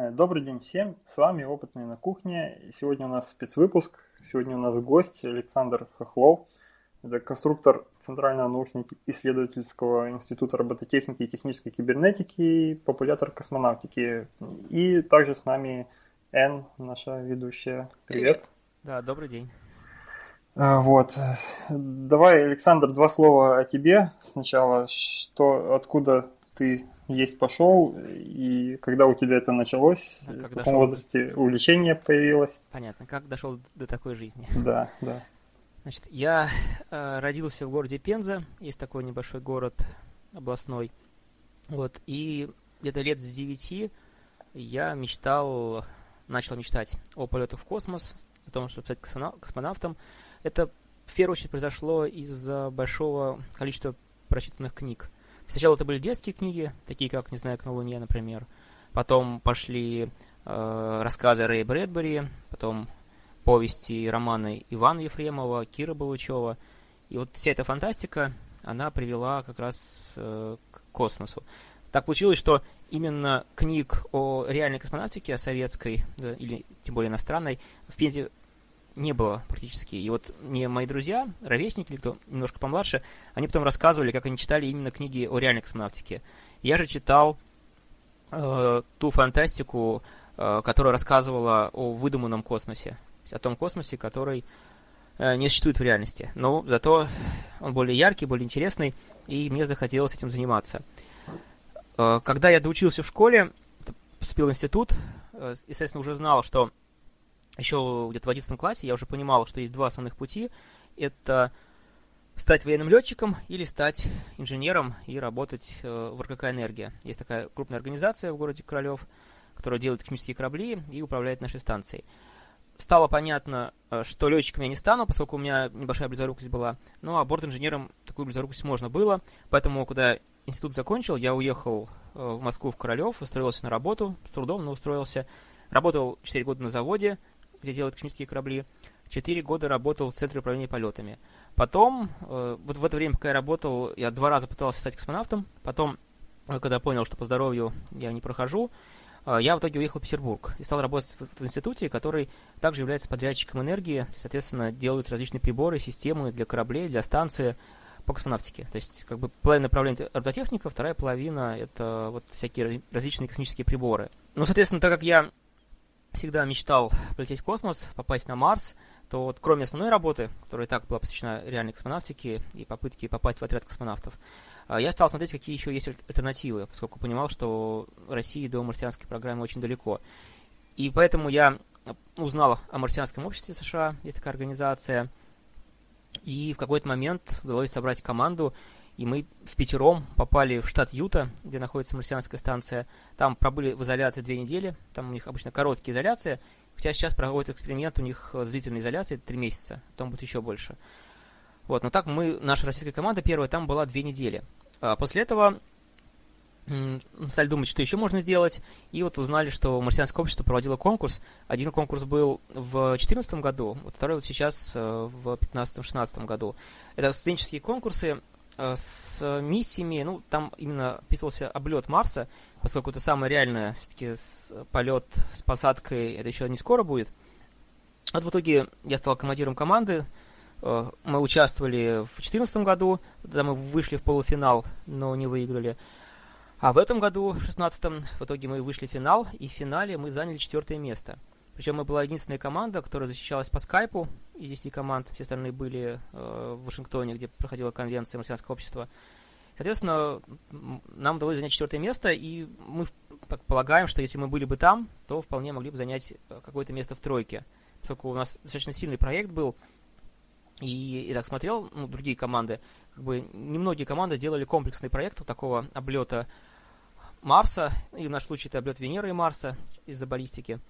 Э, добрый день всем, с вами Опытные на кухне. Сегодня у нас спецвыпуск, сегодня у нас гость Александр Хохлов. Это конструктор Центрального научно-исследовательского института робототехники и технической кибернетики, популятор космонавтики. И также с нами Н, наша ведущая. Привет. Привет. Да, добрый день. Э, вот. Давай, Александр, два слова о тебе сначала. Что, откуда ты есть пошел, и когда у тебя это началось, а в каком дошел... возрасте увлечение появилось? Понятно, как дошел до такой жизни. Да, да. Значит, я э, родился в городе Пенза, есть такой небольшой город областной, вот, и где-то лет с девяти я мечтал, начал мечтать о полетах в космос, о том, чтобы стать космонавтом. Это в первую очередь произошло из-за большого количества прочитанных книг. Сначала это были детские книги, такие как «Не знаю, как на Луне», например. Потом пошли э, рассказы Рэя Брэдбери, потом повести и романы Ивана Ефремова, Кира Балучева. И вот вся эта фантастика, она привела как раз э, к космосу. Так получилось, что именно книг о реальной космонавтике, о советской, да, или тем более иностранной, в Пензе не было практически. И вот мне мои друзья, ровесники, или кто немножко помладше, они потом рассказывали, как они читали именно книги о реальной космонавтике. Я же читал э, ту фантастику, э, которая рассказывала о выдуманном космосе, о том космосе, который э, не существует в реальности. Но зато он более яркий, более интересный, и мне захотелось этим заниматься. Э, когда я доучился в школе, поступил в институт, э, естественно, уже знал, что еще где-то в 11 классе я уже понимал, что есть два основных пути. Это стать военным летчиком или стать инженером и работать э, в РКК «Энергия». Есть такая крупная организация в городе Королев, которая делает космические корабли и управляет нашей станцией. Стало понятно, э, что летчиком я не стану, поскольку у меня небольшая близорукость была, но а борт-инженером такую близорукость можно было, поэтому, когда институт закончил, я уехал э, в Москву, в Королев, устроился на работу, с трудом, но устроился. Работал 4 года на заводе, где делают космические корабли. Четыре года работал в Центре управления полетами. Потом, э, вот в это время, пока я работал, я два раза пытался стать космонавтом. Потом, э, когда понял, что по здоровью я не прохожу, э, я в итоге уехал в Петербург и стал работать в, в институте, который также является подрядчиком энергии. Соответственно, делают различные приборы, системы для кораблей, для станции по космонавтике. То есть, как бы, половина направления робототехника, вторая половина — это вот всякие различные космические приборы. Ну, соответственно, так как я всегда мечтал полететь в космос, попасть на Марс, то вот кроме основной работы, которая и так была посвящена реальной космонавтике и попытке попасть в отряд космонавтов, а, я стал смотреть, какие еще есть альтернативы, поскольку понимал, что России до марсианской программы очень далеко. И поэтому я узнал о марсианском обществе США, есть такая организация, и в какой-то момент удалось собрать команду и мы в пятером попали в штат Юта, где находится марсианская станция. Там пробыли в изоляции две недели, там у них обычно короткие изоляции, хотя сейчас проводят эксперимент, у них с длительной изоляцией три месяца, там будет еще больше. Вот, но так мы, наша российская команда первая там была две недели. А после этого стали думать, что еще можно сделать, и вот узнали, что марсианское общество проводило конкурс. Один конкурс был в 2014 году, второй вот сейчас э, в 2015-2016 году. Это студенческие конкурсы, Э, с миссиями, ну, там именно описывался облет Марса, поскольку это самое реальное, все-таки полет с посадкой, это еще не скоро будет. Вот в итоге я стал командиром команды, э, мы участвовали в 2014 году, тогда мы вышли в полуфинал, но не выиграли. А в этом году, в 2016, в итоге мы вышли в финал, и в финале мы заняли четвертое место. Причем мы была единственная команда, которая защищалась по скайпу из 10 команд. Все остальные были э, в Вашингтоне, где проходила конвенция марсианского общества. Соответственно, нам удалось занять четвертое место, и мы полагаем, что если мы были бы там, то вполне могли бы занять э, какое-то место в тройке. Поскольку у нас достаточно сильный проект был, и я так смотрел, ну, другие команды, как бы немногие команды делали комплексный проект вот такого облета Марса, и в нашем случае это облет Венеры и Марса из-за баллистики.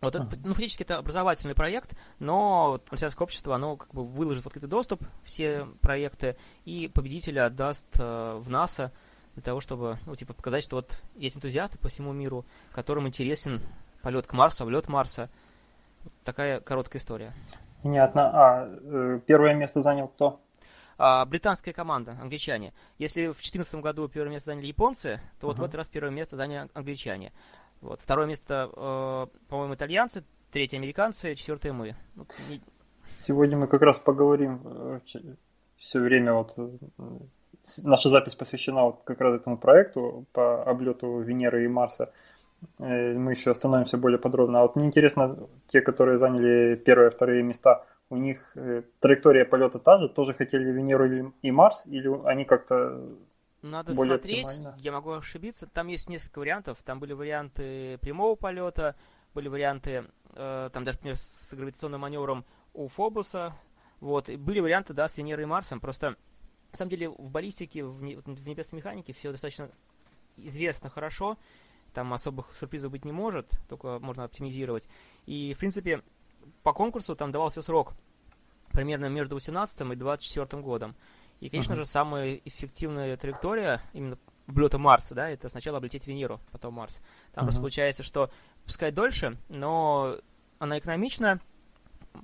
Вот это, ну, фактически это образовательный проект, но марсианское общество, оно как бы выложит в открытый доступ все проекты, и победителя отдаст э, в НАСА для того, чтобы, ну, типа, показать, что вот есть энтузиасты по всему миру, которым интересен полет к Марсу, облет Марса. Вот такая короткая история. Понятно. А э, первое место занял кто? А, британская команда, англичане. Если в 2014 году первое место заняли японцы, то вот mm-hmm. в этот раз первое место заняли англичане. Вот. Второе место, э, по-моему, итальянцы, третье американцы, четвертое мы. Вот. Сегодня мы как раз поговорим э, все время вот э, наша запись посвящена вот как раз этому проекту по облету Венеры и Марса. Э, мы еще остановимся более подробно. А вот мне интересно, те, которые заняли первые вторые места, у них траектория полета та же, тоже хотели Венеру и Марс, или они как-то надо более смотреть, оптимально? я могу ошибиться. Там есть несколько вариантов. Там были варианты прямого полета, были варианты, э, там даже, например, с гравитационным маневром у Фобуса. Вот. И были варианты, да, с Венерой и Марсом. Просто, на самом деле, в баллистике, в, не, в небесной механике все достаточно известно хорошо. Там особых сюрпризов быть не может, только можно оптимизировать. И, в принципе, по конкурсу там давался срок примерно между 18 и 24 годом. И, конечно uh-huh. же, самая эффективная траектория именно облета Марса, да, это сначала облететь Венеру, потом Марс. Там uh-huh. просто получается, что пускай дольше, но она экономична,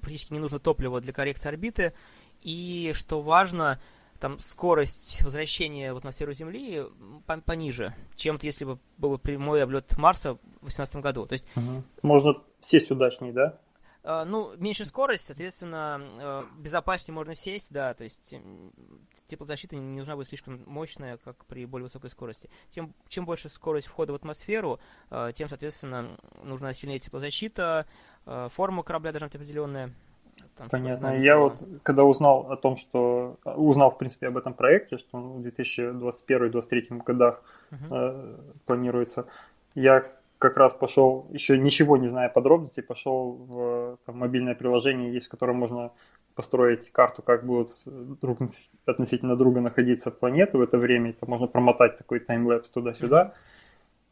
практически не нужно топливо для коррекции орбиты, и, что важно, там скорость возвращения в атмосферу Земли пониже, чем если бы был прямой облет Марса в 2018 году. То есть, угу. Можно сесть удачнее, да? А, ну, меньше скорость, соответственно, э, безопаснее можно сесть, да, то есть теплозащита не нужна быть слишком мощная, как при более высокой скорости. Тем, чем больше скорость входа в атмосферу, э, тем, соответственно, нужна сильнее теплозащита, э, форма корабля должна быть определенная. Там, Понятно. Я вот, когда узнал о том, что... Узнал, в принципе, об этом проекте, что он в 2021-2023 годах uh-huh. планируется, я как раз пошел, еще ничего не зная подробностей, пошел в там, мобильное приложение, есть, в котором можно построить карту, как будут друг относительно друга находиться планеты в это время. Это можно промотать такой таймлэпс туда-сюда.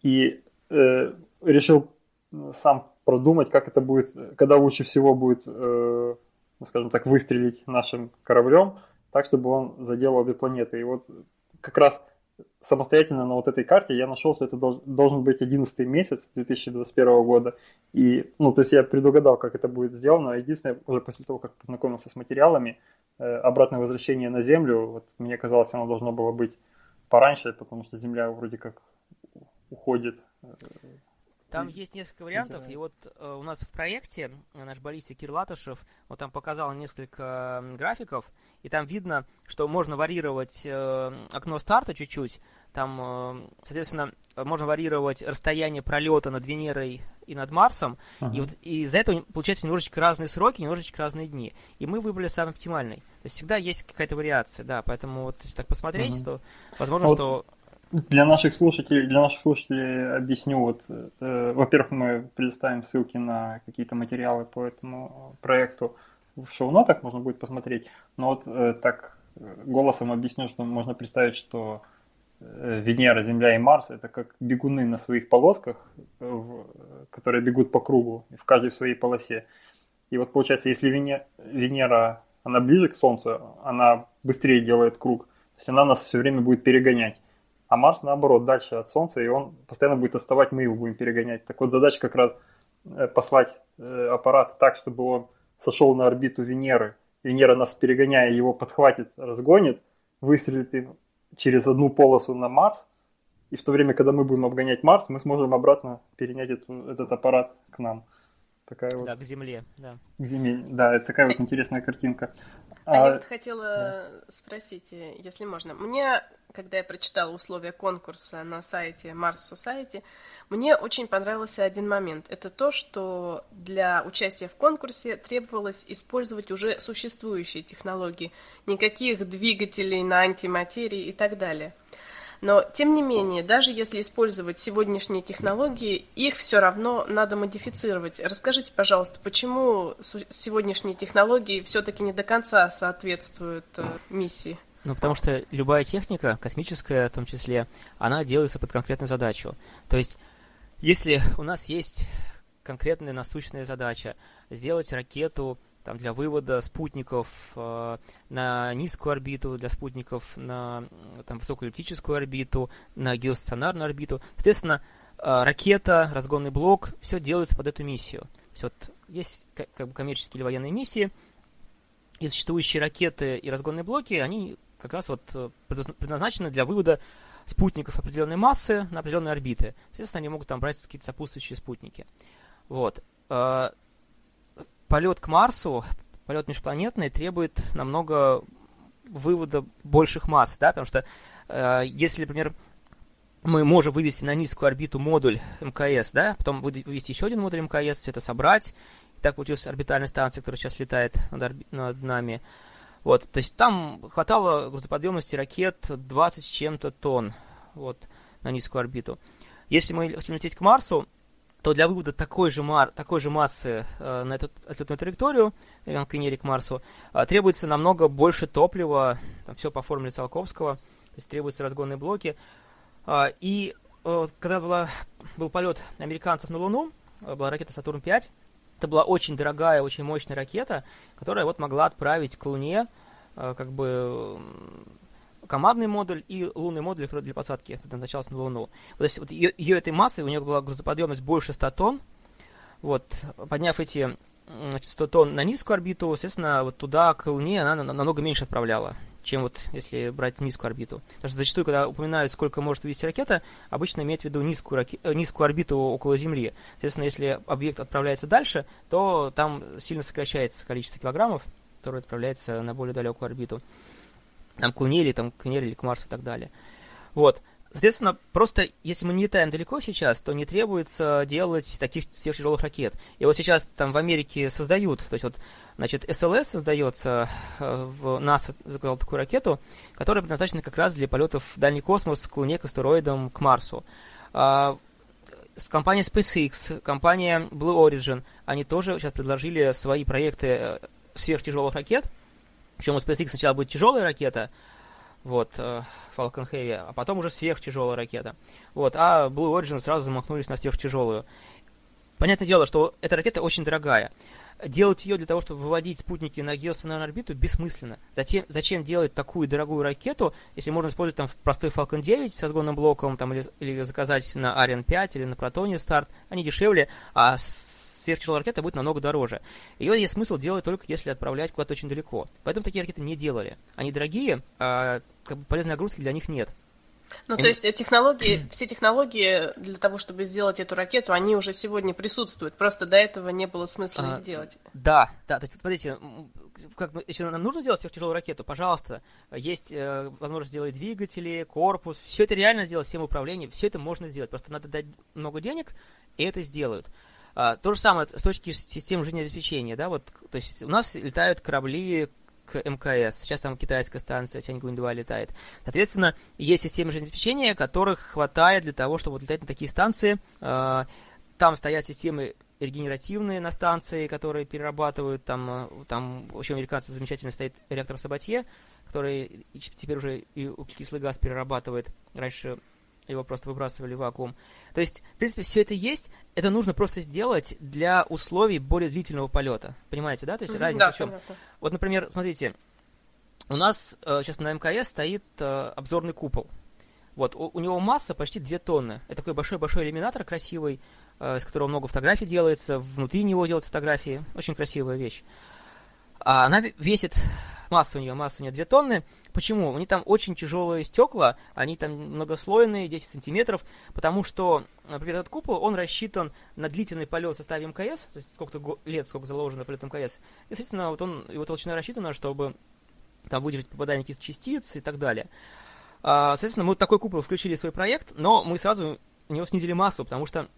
И э, решил сам продумать, как это будет, когда лучше всего будет, э, ну, скажем так, выстрелить нашим кораблем, так, чтобы он задел обе планеты. И вот как раз самостоятельно на вот этой карте я нашел, что это должен быть 11 месяц 2021 года. И, ну, то есть я предугадал, как это будет сделано. Единственное, уже после того, как познакомился с материалами, э, обратное возвращение на Землю, вот мне казалось, оно должно было быть пораньше, потому что Земля вроде как уходит э, там и... есть несколько вариантов, да. и вот э, у нас в проекте э, наш баллистик Кир Латышев вот там показал несколько э, графиков, и там видно, что можно варьировать э, окно старта чуть-чуть, там, э, соответственно, можно варьировать расстояние пролета над Венерой и над Марсом, ага. и, вот, и из-за этого получается немножечко разные сроки, немножечко разные дни, и мы выбрали самый оптимальный. То есть всегда есть какая-то вариация, да, поэтому вот если так посмотреть, ага. то возможно, а что... Для наших слушателей, для наших слушателей объясню. Вот, э, во-первых, мы предоставим ссылки на какие-то материалы по этому проекту в шоу-нотах, можно будет посмотреть. Но вот э, так э, голосом объясню, что можно представить, что э, Венера, Земля и Марс это как бегуны на своих полосках, э, которые бегут по кругу, в каждой своей полосе. И вот получается, если Венера, Венера она ближе к Солнцу, она быстрее делает круг, то есть она нас все время будет перегонять а Марс, наоборот, дальше от Солнца, и он постоянно будет отставать, мы его будем перегонять. Так вот, задача как раз э, послать э, аппарат так, чтобы он сошел на орбиту Венеры. Венера нас перегоняя, его подхватит, разгонит, выстрелит им через одну полосу на Марс, и в то время, когда мы будем обгонять Марс, мы сможем обратно перенять эту, этот аппарат к нам. Такая вот... Да, к Земле, да. К Земле, да, это такая вот интересная картинка. А, а я вот хотела да. спросить, если можно. Мне когда я прочитала условия конкурса на сайте Mars Society, мне очень понравился один момент. Это то, что для участия в конкурсе требовалось использовать уже существующие технологии, никаких двигателей на антиматерии и так далее. Но, тем не менее, даже если использовать сегодняшние технологии, их все равно надо модифицировать. Расскажите, пожалуйста, почему сегодняшние технологии все-таки не до конца соответствуют э, миссии? Ну, потому что любая техника, космическая в том числе, она делается под конкретную задачу. То есть, если у нас есть конкретная насущная задача сделать ракету там, для вывода спутников э, на низкую орбиту, для спутников на там, высокую эллиптическую орбиту, на геостационарную орбиту. Соответственно, э, ракета, разгонный блок, все делается под эту миссию. То есть, вот, есть как бы коммерческие или военные миссии, и существующие ракеты и разгонные блоки, они как раз вот э, предназначены для вывода спутников определенной массы на определенные орбиты. Соответственно, они могут там брать какие-то сопутствующие спутники. Вот. Э, полет к Марсу, полет межпланетный требует намного вывода больших масс, да, потому что э, если, например, мы можем вывести на низкую орбиту модуль МКС, да, потом вывести еще один модуль МКС, все это собрать. И так получилась орбитальная станция, которая сейчас летает над, над нами. Вот, то есть там хватало грузоподъемности ракет 20 с чем-то тонн вот, на низкую орбиту. Если мы хотим лететь к Марсу, то для вывода такой же, мар, такой же массы э, на эту отлетную траекторию, э, к Венере, к Марсу, э, требуется намного больше топлива, там все по формуле Циолковского, то есть требуются разгонные блоки. Э, и э, когда была, был полет американцев на Луну, э, была ракета Сатурн-5, это была очень дорогая, очень мощная ракета, которая вот могла отправить к Луне э, как бы командный модуль и лунный модуль, который для посадки предназначался на Луну. То есть вот ее, ее этой массой, у нее была грузоподъемность больше 100 тонн. Вот, подняв эти значит, 100 тонн на низкую орбиту, естественно, вот туда, к Луне, она намного меньше отправляла, чем вот если брать низкую орбиту. Потому что зачастую, когда упоминают, сколько может вести ракета, обычно имеют в виду низкую, раке... Э, низкую орбиту около Земли. Соответственно, если объект отправляется дальше, то там сильно сокращается количество килограммов, которое отправляется на более далекую орбиту там, к Луне или там, к Венере или к Марсу и так далее. Вот. Соответственно, просто если мы не летаем далеко сейчас, то не требуется делать таких сверхтяжелых ракет. И вот сейчас там в Америке создают, то есть вот, значит, СЛС создается, э, в НАСА заказал такую ракету, которая предназначена как раз для полетов в дальний космос, к Луне, к астероидам, к Марсу. А, компания SpaceX, компания Blue Origin, они тоже сейчас предложили свои проекты э, сверхтяжелых ракет – причем у SpaceX сначала будет тяжелая ракета, вот, э, Falcon Heavy, а потом уже сверхтяжелая ракета. Вот, а Blue Origin сразу замахнулись на сверхтяжелую. Понятное дело, что эта ракета очень дорогая. Делать ее для того, чтобы выводить спутники на геостационарную орбиту, бессмысленно. Зачем, зачем делать такую дорогую ракету, если можно использовать там простой Falcon 9 с разгонным блоком, там, или, или заказать на Ariane 5 или на Proton старт, они дешевле, а сверхтяжелая ракета будет намного дороже. Ее есть смысл делать только если отправлять куда-то очень далеко. Поэтому такие ракеты не делали. Они дорогие, а как бы полезной нагрузки для них нет. Ну, то есть э, технологии, все технологии для того, чтобы сделать эту ракету, они уже сегодня присутствуют. Просто до этого не было смысла а, их делать. Да, да. То есть, смотрите, как бы, если нам нужно сделать сверхтяжелую ракету, пожалуйста, есть э, возможность сделать двигатели, корпус, все это реально сделать, систему управления, все это можно сделать. Просто надо дать много денег, и это сделают. А, то же самое с точки системы жизнеобеспечения, да, вот, то есть у нас летают корабли к МКС, сейчас там китайская станция Тяньгунь-2 летает. Соответственно, есть системы жизнеобеспечения, которых хватает для того, чтобы летать на такие станции. А, там стоят системы регенеративные на станции, которые перерабатывают, там, а, там еще у американцев замечательно стоит реактор Сабатье, который теперь уже и углекислый газ перерабатывает. Раньше его просто выбрасывали в вакуум. То есть, в принципе, все это есть, это нужно просто сделать для условий более длительного полета. Понимаете, да? То есть разница да, в чем? Понятно. Вот, например, смотрите, у нас э, сейчас на МКС стоит э, обзорный купол. Вот, у, у него масса почти 2 тонны. Это такой большой-большой иллюминатор красивый, э, из которого много фотографий делается, внутри него делаются фотографии. Очень красивая вещь. А она весит масса у нее, масса у нее 2 тонны. Почему? Они там очень тяжелые стекла, они там многослойные, 10 сантиметров, потому что, например, этот купол, он рассчитан на длительный полет в составе МКС, то есть сколько лет, сколько заложено полет МКС. Естественно, вот он, его толщина рассчитана, чтобы там выдержать попадание каких-то частиц и так далее. А, соответственно, мы вот такой купол включили в свой проект, но мы сразу у него снизили массу, потому что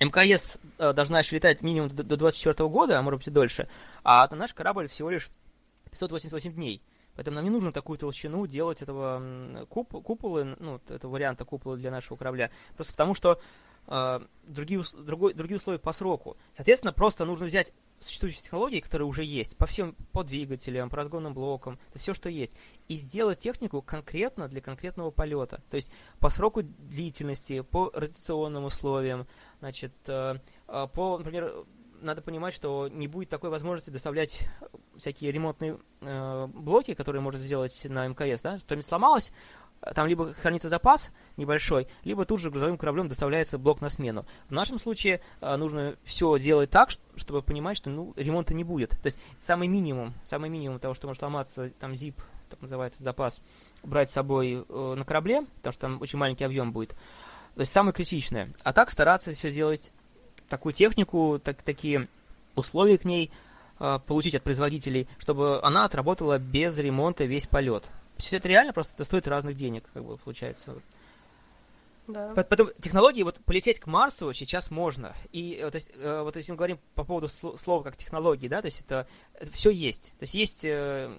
МКС э, должна еще летать минимум до 2024 года, а может быть и дольше, а наш корабль всего лишь 588 дней. Поэтому нам не нужно такую толщину делать этого куп, куполы, ну, этого варианта купола для нашего корабля. Просто потому что э, другие, другой, другие условия по сроку. Соответственно, просто нужно взять существующие технологии, которые уже есть, по всем, по двигателям, по разгонным блокам, это все, что есть, и сделать технику конкретно для конкретного полета. То есть по сроку длительности, по радиационным условиям, значит, э, э, по, например, надо понимать, что не будет такой возможности доставлять всякие ремонтные э, блоки, которые можно сделать на МКС, да, что-нибудь сломалось, там либо хранится запас небольшой, либо тут же грузовым кораблем доставляется блок на смену. В нашем случае э, нужно все делать так, чтобы понимать, что ну, ремонта не будет. То есть самый минимум, самый минимум того, что может сломаться, там ZIP, так называется, запас, брать с собой э, на корабле, потому что там очень маленький объем будет. То есть самое критичное. А так стараться все сделать такую технику, так, такие условия к ней э, получить от производителей, чтобы она отработала без ремонта весь полет. Все это реально, просто это стоит разных денег, как бы получается. Да. Потом технологии, вот полететь к Марсу сейчас можно. И вот, то есть, э, вот если мы говорим по поводу слова как технологии, да, то есть это, это все есть. То есть есть э,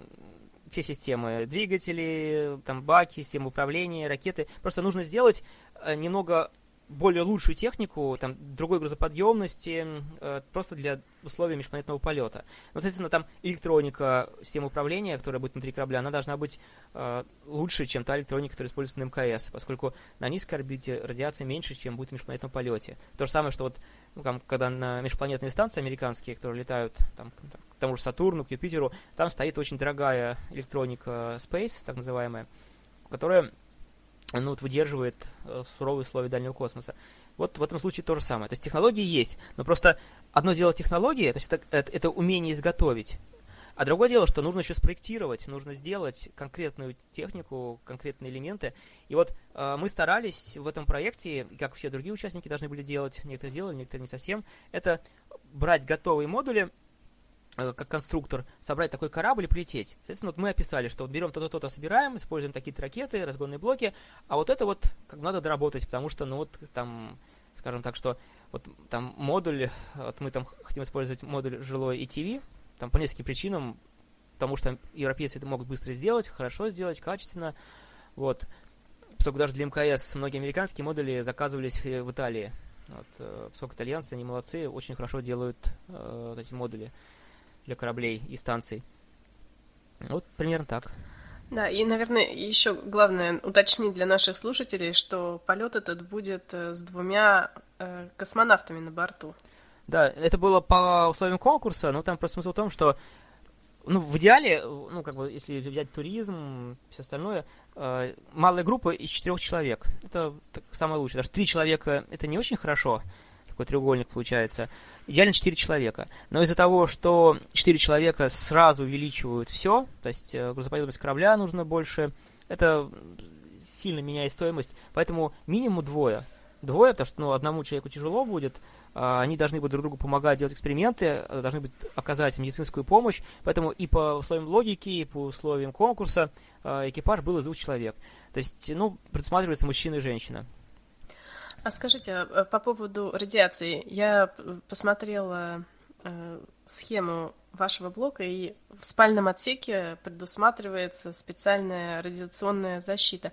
все системы, двигатели, там баки, системы управления, ракеты. Просто нужно сделать э, немного более лучшую технику, там, другой грузоподъемности, э, просто для условий межпланетного полета. Ну, соответственно, там электроника, система управления, которая будет внутри корабля, она должна быть э, лучше, чем та электроника, которая используется на МКС, поскольку на низкой орбите радиация меньше, чем будет в межпланетном полете. То же самое, что вот, ну, там, когда на межпланетные станции американские, которые летают там, к тому же Сатурну, к Юпитеру, там стоит очень дорогая электроника Space, так называемая, которая ну, вот, выдерживает э, суровые условия дальнего космоса. Вот в этом случае то же самое. То есть технологии есть, но просто одно дело технологии, то есть это, это, это умение изготовить, а другое дело, что нужно еще спроектировать, нужно сделать конкретную технику, конкретные элементы. И вот э, мы старались в этом проекте, как все другие участники должны были делать, некоторые делали, некоторые не совсем, это брать готовые модули, как конструктор собрать такой корабль и полететь. Соответственно, вот мы описали, что вот берем то-то, то-то, собираем, используем такие-то ракеты, разгонные блоки, а вот это вот как надо доработать, потому что, ну вот там, скажем так, что вот там модуль, вот мы там хотим использовать модуль жилой и ТВ, там по нескольким причинам, потому что европейцы это могут быстро сделать, хорошо сделать, качественно, вот. Поскольку даже для МКС многие американские модули заказывались в Италии. Вот, э, поскольку итальянцы, они молодцы, очень хорошо делают э, эти модули для кораблей и станций. Вот примерно так. Да, и, наверное, еще главное уточнить для наших слушателей, что полет этот будет э, с двумя э, космонавтами на борту. Да, это было по условиям конкурса, но там просто смысл в том, что ну, в идеале, ну, как бы, если взять туризм, все остальное, э, малая группа из четырех человек. Это так, самое лучшее. Даже три человека это не очень хорошо, такой треугольник получается. Идеально 4 человека. Но из-за того, что 4 человека сразу увеличивают все, то есть э, грузоподъемность корабля нужно больше, это сильно меняет стоимость. Поэтому минимум двое. Двое, потому что ну, одному человеку тяжело будет, а, они должны будут друг другу помогать делать эксперименты, э, должны быть оказать медицинскую помощь, поэтому и по условиям логики, и по условиям конкурса э, экипаж был из двух человек. То есть, ну, предусматривается мужчина и женщина. А скажите, а, по поводу радиации, я посмотрела э, схему вашего блока, и в спальном отсеке предусматривается специальная радиационная защита.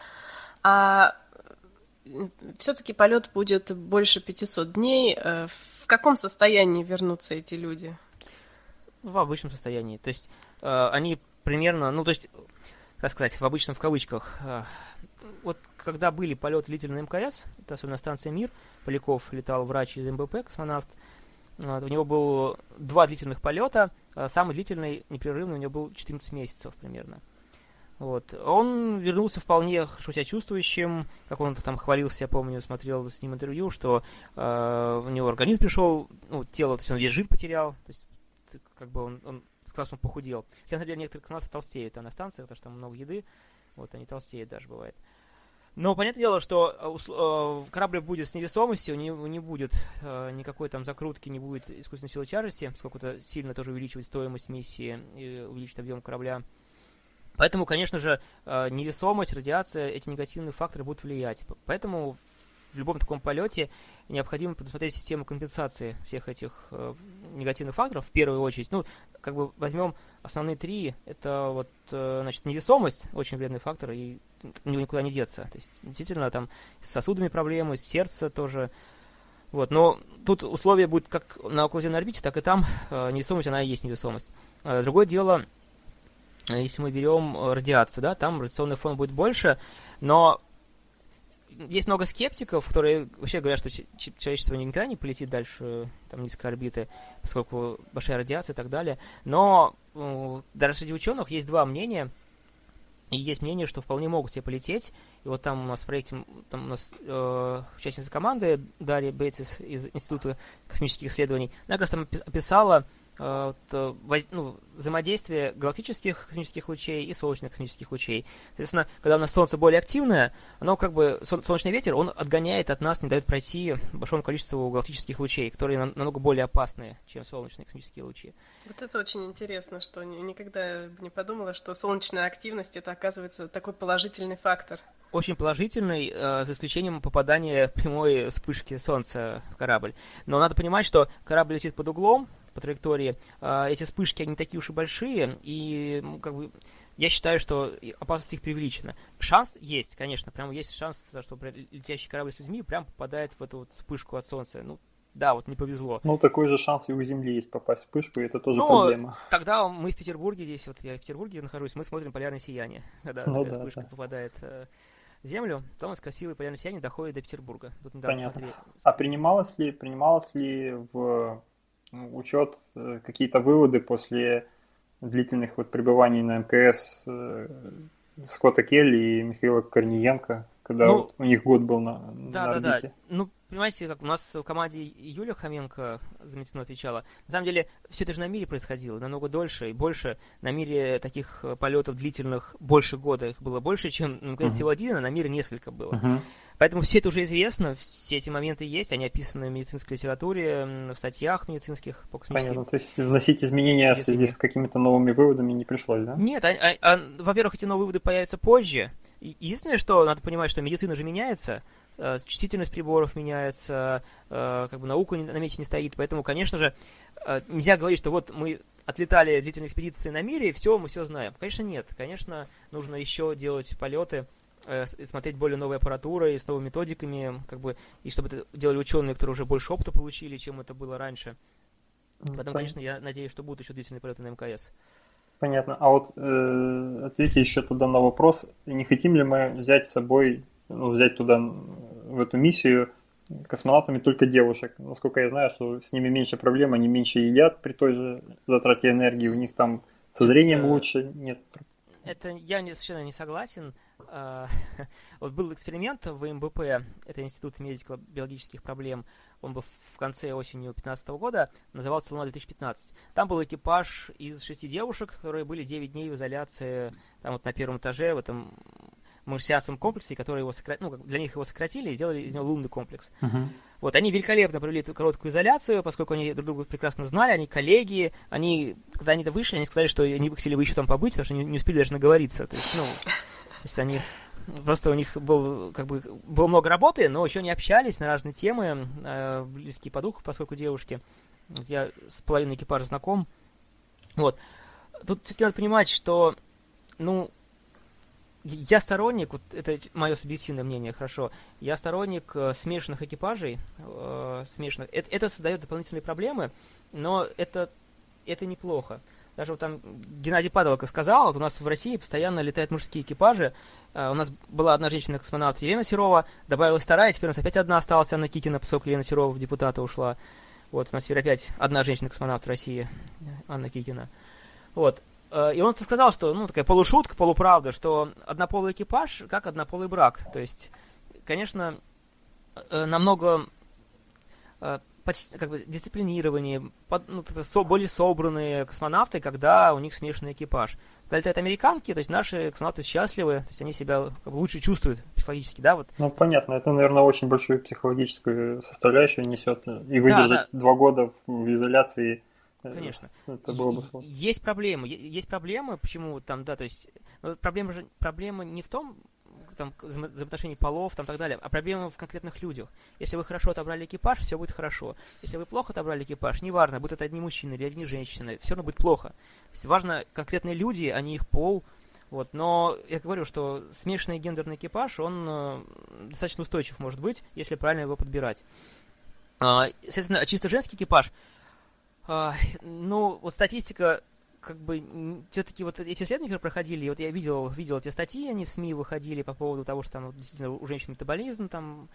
А все-таки полет будет больше 500 дней. Э, в каком состоянии вернутся эти люди? В обычном состоянии. То есть э, они примерно, ну то есть, как сказать, в обычном в кавычках, э, вот когда были полеты длительные МКС, это особенно станция МИР, Поляков летал врач из МБП, космонавт, вот, у него было два длительных полета, а самый длительный, непрерывный, у него был 14 месяцев примерно. Вот. Он вернулся вполне хорошо себя чувствующим, как он там хвалился, я помню, смотрел с ним интервью, что э, у него организм пришел, ну, тело, то есть он весь жир потерял, то есть как бы он, он сказал, что он похудел. Хотя, на самом деле, некоторые космонавты толстеют там на станциях, потому что там много еды, вот, они толстеют даже бывает. Но понятное дело, что э, э, корабль будет с невесомостью, не, не будет э, никакой там закрутки, не будет искусственной силы тяжести, поскольку это сильно тоже увеличивает стоимость миссии увеличит объем корабля. Поэтому, конечно же, невесомость, радиация, эти негативные факторы будут влиять. Поэтому в любом таком полете необходимо предусмотреть систему компенсации всех этих негативных факторов в первую очередь. Ну, как бы возьмем основные три, это вот, значит, невесомость, очень вредный фактор, и него никуда не деться. То есть, действительно, там с сосудами проблемы, с сердцем тоже. Вот, но тут условия будут как на околоземной орбите, так и там э, невесомость, она и есть невесомость. Э, другое дело, э, если мы берем э, радиацию, да, там радиационный фон будет больше, но есть много скептиков, которые вообще говорят, что человечество никогда не полетит дальше там, низкой орбиты, поскольку большая радиация и так далее. Но э, даже среди ученых есть два мнения. И есть мнение, что вполне могут себе полететь. И вот там у нас в проекте, там у нас э, участница команды Дарья Бейтис из Института космических исследований, она как раз там описала ну, взаимодействие галактических космических лучей и солнечных космических лучей. Соответственно, когда у нас Солнце более активное, оно как бы, солнечный ветер, он отгоняет от нас, не дает пройти большому количеству галактических лучей, которые намного более опасные, чем солнечные космические лучи. Вот это очень интересно, что никогда не подумала, что солнечная активность это оказывается такой положительный фактор очень положительный, э, за исключением попадания прямой вспышки Солнца в корабль. Но надо понимать, что корабль летит под углом, по траектории. Э, эти вспышки, они такие уж и большие, и как бы я считаю, что опасность их преувеличена. Шанс есть, конечно, прям есть шанс, что летящий корабль с людьми прям попадает в эту вот вспышку от Солнца. Ну, да, вот не повезло. Ну, такой же шанс и у Земли есть попасть в вспышку, и это тоже Но проблема. Тогда мы в Петербурге, здесь вот я в Петербурге нахожусь, мы смотрим полярное сияние, когда ну, да, вспышка да. попадает э, землю, потом из красивой полярной сияния доходит до Петербурга. Тут Понятно. Смотрели. А принималось ли, принималось ли в ну, учет э, какие-то выводы после длительных вот пребываний на МКС э, Скотта Келли и Михаила Корниенко, когда ну, вот у них год был на, да, на орбите? Да, да. Ну, понимаете, как у нас в команде Юлия Хоменко замечательно отвечала. На самом деле, все это же на мире происходило, намного дольше и больше. На мире таких э, полетов длительных больше года их было больше, чем ну, uh-huh. всего один, а на мире несколько было. Uh-huh. Поэтому все это уже известно, все эти моменты есть, они описаны в медицинской литературе, в статьях медицинских по Понятно, то есть вносить изменения в связи с какими-то новыми выводами не пришлось, да? Нет, а, а, а, во-первых, эти новые выводы появятся позже. Единственное, что надо понимать, что медицина же меняется, чувствительность приборов меняется, э, как бы наука на месте не стоит, поэтому, конечно же, э, нельзя говорить, что вот мы отлетали длительные экспедиции на мире, и все, мы все знаем. Конечно, нет. Конечно, нужно еще делать полеты, смотреть более новой аппаратурой, с новыми методиками, как бы, и чтобы это делали ученые, которые уже больше опыта получили, чем это было раньше. Поэтому, конечно, я надеюсь, что будут еще длительные полеты на МКС. Понятно. А вот э, ответьте еще тогда на вопрос, не хотим ли мы взять с собой ну, взять туда, в эту миссию, космонавтами только девушек. Насколько я знаю, что с ними меньше проблем, они меньше едят при той же затрате энергии, у них там со зрением это, лучше, нет. Это я не, совершенно не согласен. А, вот был эксперимент в МБП, это Институт медико-биологических проблем, он был в конце осенью 2015 года, назывался «Луна 2015». Там был экипаж из шести девушек, которые были 9 дней в изоляции там вот на первом этаже в этом марсианском комплексе, которые его сокра... ну, для них его сократили и сделали из него лунный комплекс. Uh-huh. Вот, они великолепно провели эту короткую изоляцию, поскольку они друг друга прекрасно знали, они коллеги, они, когда они вышли, они сказали, что они хотели бы еще там побыть, потому что не, не успели даже наговориться. То есть, ну, то есть они просто у них был, как бы, было много работы, но еще не общались на разные темы, э, близкие по духу, поскольку девушки. Я с половиной экипажа знаком. Вот. Тут все-таки надо понимать, что, ну, я сторонник, вот это мое субъективное мнение, хорошо, я сторонник э, смешанных экипажей, э, смешанных. Это, это создает дополнительные проблемы, но это, это неплохо. Даже вот там Геннадий Падалко сказал, вот у нас в России постоянно летают мужские экипажи. Uh, у нас была одна женщина-космонавт Елена Серова, добавилась вторая, теперь у нас опять одна осталась, Анна Кикина, поскольку Елена Серова в депутата ушла. Вот, у нас теперь опять одна женщина-космонавт в России, Анна Кикина. Вот. Э, и он сказал, что, ну, такая полушутка, полуправда, что однополый экипаж как однополый брак. То есть, конечно, э, намного э, почти, как бы, дисциплинированнее, под, ну, более собранные космонавты, когда у них смешанный экипаж. Когда летают американки, то есть наши космонавты счастливы, то есть они себя как бы, лучше чувствуют психологически, да, вот. Ну, понятно, это, наверное, очень большую психологическую составляющую несет, и выдержать да, да. два года в изоляции Конечно. Это было бы сложно. Есть проблемы. Есть проблемы, почему там, да, то есть, ну, проблема же, проблема не в том, там, взаимоотношений полов, там, так далее, а проблема в конкретных людях. Если вы хорошо отобрали экипаж, все будет хорошо. Если вы плохо отобрали экипаж, неважно, будут это одни мужчины или одни женщины, все равно будет плохо. То есть важно конкретные люди, а не их пол. Вот, но я говорю, что смешанный гендерный экипаж, он э, достаточно устойчив может быть, если правильно его подбирать. А, соответственно, чисто женский экипаж – а, ну, вот статистика, как бы, все-таки вот эти исследования проходили, и вот я видел, видел эти статьи, они в СМИ выходили по поводу того, что там вот, действительно у женщин метаболизм там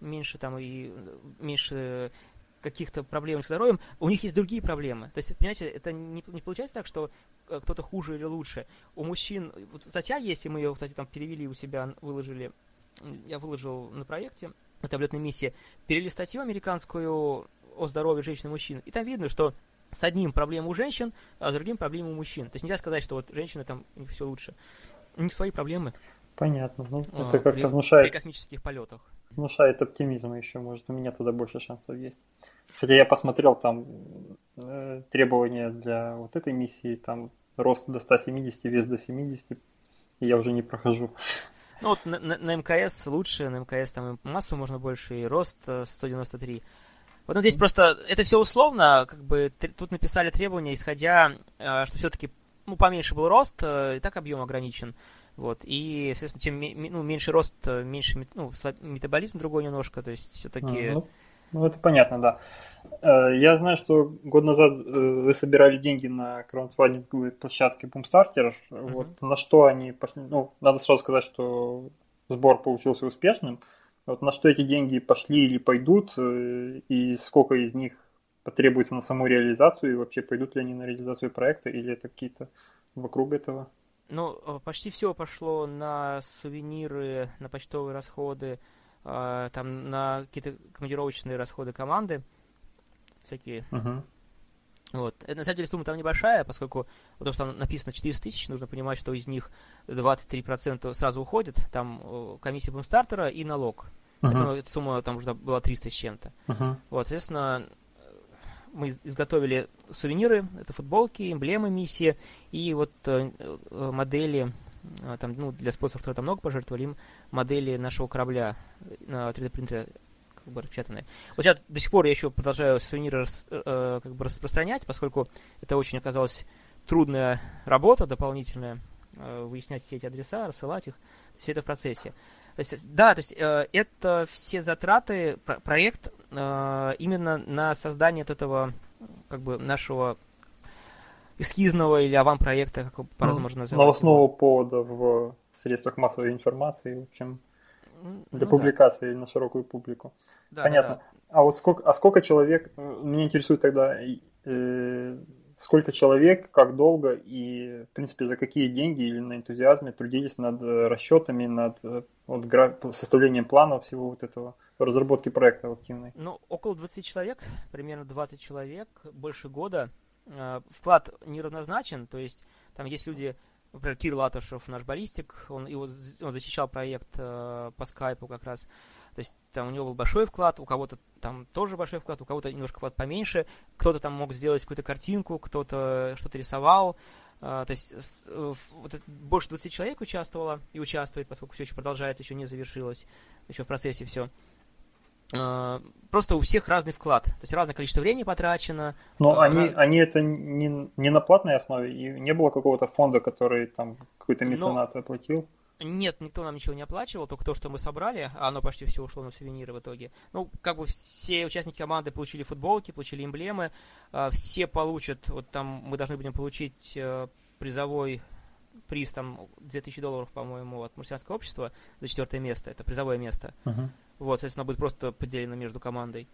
меньше там и меньше каких-то проблем с здоровьем, у них есть другие проблемы. То есть, понимаете, это не, не получается так, что э, кто-то хуже или лучше. У мужчин, вот статья есть, и мы ее, кстати, там перевели у себя, выложили, я выложил на проекте, таблетной миссии, перевели статью американскую о здоровье женщин и мужчин. И там видно, что с одним проблемы у женщин, а с другим проблемы у мужчин. То есть нельзя сказать, что вот женщины там все лучше. У них свои проблемы. Понятно. Ну, а, это как-то внушает... При космических полетах. Внушает оптимизм еще, может, у меня тогда больше шансов есть. Хотя я посмотрел там э, требования для вот этой миссии, там рост до 170, вес до 70, и я уже не прохожу. Ну вот на, на, на МКС лучше, на МКС там массу можно больше, и рост 193. Вот ну, здесь просто это все условно, как бы тут написали требования, исходя, э, что все-таки ну, поменьше был рост, э, и так объем ограничен. Вот. И, естественно, чем ну, меньше рост, э, меньше ну, метаболизм другой немножко, то есть все-таки... А, ну, это понятно, да. Я знаю, что год назад вы собирали деньги на краундфандинговой площадке Boomstarter. Mm-hmm. Вот на что они пошли? Ну, надо сразу сказать, что сбор получился успешным. Вот на что эти деньги пошли или пойдут, э, и сколько из них потребуется на саму реализацию, и вообще пойдут ли они на реализацию проекта, или это какие-то вокруг этого? Ну, э, почти все пошло на сувениры, на почтовые расходы, э, там на какие-то командировочные расходы команды, всякие uh-huh. Вот. Это, на самом деле сумма там небольшая, поскольку потому что там написано 400 тысяч, нужно понимать, что из них 23% сразу уходит, там э, комиссия бумстартера и налог. Uh-huh. Поэтому эта сумма там уже была 300 с чем-то. Uh-huh. Вот, соответственно, мы изготовили сувениры, это футболки, эмблемы миссии и вот э, э модели, э, там, ну, для спонсоров, которые там много пожертвовали, им модели нашего корабля на 3D принтере как бы распечатанные. Вот сейчас до сих пор я еще продолжаю сувениры рас, э, как бы распространять, поскольку это очень оказалась трудная работа дополнительная, э, выяснять все эти адреса, рассылать их, все это в процессе. То есть, да, то есть э, это все затраты, про, проект э, именно на создание вот этого как бы нашего эскизного или аван-проекта, как его по-разному можно называть. Новостного повода в средствах массовой информации, в общем, для ну, публикации да. на широкую публику. Да, Понятно. Да. А вот сколько, а сколько человек, э, меня интересует тогда, э, сколько человек, как долго и, в принципе, за какие деньги или на энтузиазме трудились над расчетами, над э, вот, гра... составлением планов всего вот этого, разработки проекта активной? Ну, около 20 человек, примерно 20 человек, больше года. Вклад неравнозначен, то есть там есть люди Например, Кир Латышев, наш баллистик, он, его, он защищал проект э, по скайпу как раз. То есть там у него был большой вклад, у кого-то там тоже большой вклад, у кого-то немножко вклад поменьше. Кто-то там мог сделать какую-то картинку, кто-то что-то рисовал. Uh, то есть вот больше 20 человек участвовало и участвует, поскольку все еще продолжается, еще не завершилось, еще в процессе все. Э, просто у всех разный вклад, то есть разное количество времени потрачено. Но э, они, они это не, не на платной основе, и не было какого-то фонда, который там какой-то меценат Но... оплатил? Нет, никто нам ничего не оплачивал, только то, что мы собрали, а оно почти все ушло на сувениры в итоге. Ну, как бы все участники команды получили футболки, получили эмблемы, э, все получат, вот там мы должны будем получить призовой приз, там 2000 долларов, по-моему, от марсианского общества за четвертое место, это призовое место. Uh-huh. Вот, соответственно, будет просто поделено между командой.